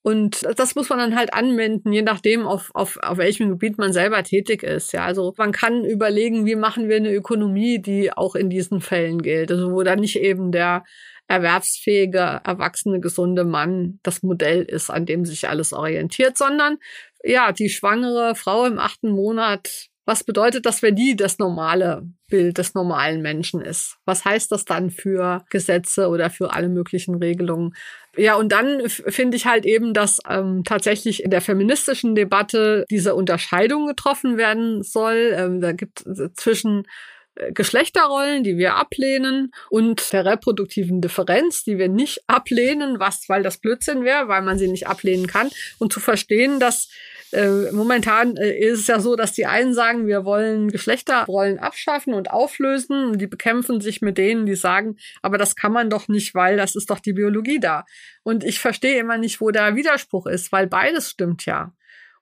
Und das muss man dann halt anwenden, je nachdem, auf, auf, auf welchem Gebiet man selber tätig ist. Ja, also man kann überlegen, wie machen wir eine Ökonomie, die auch in diesen Fällen gilt. Also wo dann nicht eben der erwerbsfähige, erwachsene, gesunde Mann das Modell ist, an dem sich alles orientiert, sondern ja, die schwangere Frau im achten Monat was bedeutet das, wenn die das normale Bild des normalen Menschen ist? Was heißt das dann für Gesetze oder für alle möglichen Regelungen? Ja, und dann finde ich halt eben, dass ähm, tatsächlich in der feministischen Debatte diese Unterscheidung getroffen werden soll. Ähm, da gibt es zwischen äh, Geschlechterrollen, die wir ablehnen, und der reproduktiven Differenz, die wir nicht ablehnen, was, weil das Blödsinn wäre, weil man sie nicht ablehnen kann, und zu verstehen, dass äh, momentan äh, ist es ja so, dass die einen sagen, wir wollen Geschlechterrollen abschaffen und auflösen. Die bekämpfen sich mit denen, die sagen, aber das kann man doch nicht, weil das ist doch die Biologie da. Und ich verstehe immer nicht, wo der Widerspruch ist, weil beides stimmt ja.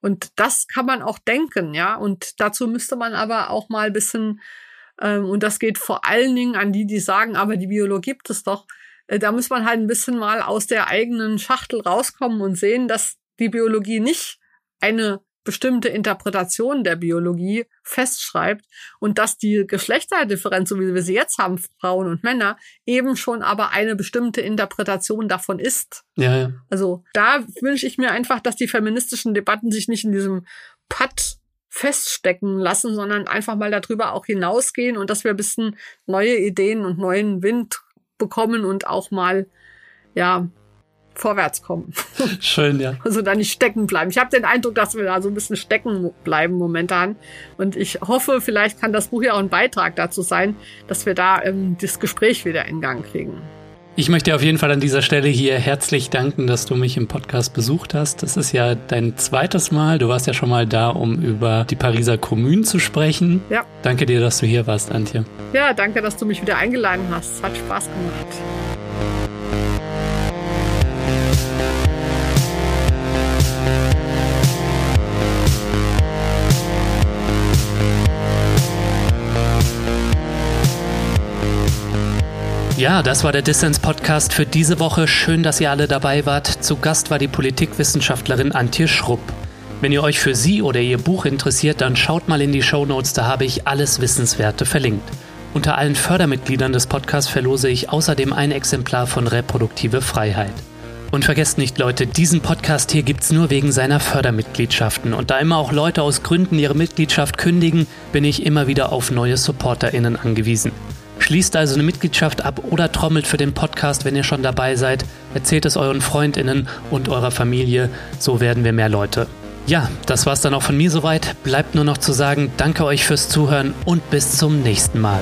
Und das kann man auch denken, ja. Und dazu müsste man aber auch mal ein bisschen, ähm, und das geht vor allen Dingen an die, die sagen, aber die Biologie gibt es doch. Äh, da muss man halt ein bisschen mal aus der eigenen Schachtel rauskommen und sehen, dass die Biologie nicht eine bestimmte Interpretation der Biologie festschreibt und dass die Geschlechterdifferenz, so wie wir sie jetzt haben, Frauen und Männer, eben schon aber eine bestimmte Interpretation davon ist. Ja, ja. Also da wünsche ich mir einfach, dass die feministischen Debatten sich nicht in diesem Patt feststecken lassen, sondern einfach mal darüber auch hinausgehen und dass wir ein bisschen neue Ideen und neuen Wind bekommen und auch mal ja vorwärts kommen. Schön, ja. Also da nicht stecken bleiben. Ich habe den Eindruck, dass wir da so ein bisschen stecken bleiben momentan. Und ich hoffe, vielleicht kann das Buch ja auch ein Beitrag dazu sein, dass wir da ähm, das Gespräch wieder in Gang kriegen. Ich möchte auf jeden Fall an dieser Stelle hier herzlich danken, dass du mich im Podcast besucht hast. Das ist ja dein zweites Mal. Du warst ja schon mal da, um über die Pariser Kommune zu sprechen. Ja. Danke dir, dass du hier warst, Antje. Ja, danke, dass du mich wieder eingeladen hast. Es hat Spaß gemacht. Ja, das war der Dissens Podcast für diese Woche. Schön, dass ihr alle dabei wart. Zu Gast war die Politikwissenschaftlerin Antje Schrupp. Wenn ihr euch für sie oder ihr Buch interessiert, dann schaut mal in die Show Notes, da habe ich alles Wissenswerte verlinkt. Unter allen Fördermitgliedern des Podcasts verlose ich außerdem ein Exemplar von Reproduktive Freiheit. Und vergesst nicht, Leute, diesen Podcast hier gibt's nur wegen seiner Fördermitgliedschaften. Und da immer auch Leute aus Gründen ihre Mitgliedschaft kündigen, bin ich immer wieder auf neue SupporterInnen angewiesen. Schließt also eine Mitgliedschaft ab oder trommelt für den Podcast, wenn ihr schon dabei seid. Erzählt es euren Freundinnen und eurer Familie, so werden wir mehr Leute. Ja, das war's dann auch von mir soweit. Bleibt nur noch zu sagen, danke euch fürs Zuhören und bis zum nächsten Mal.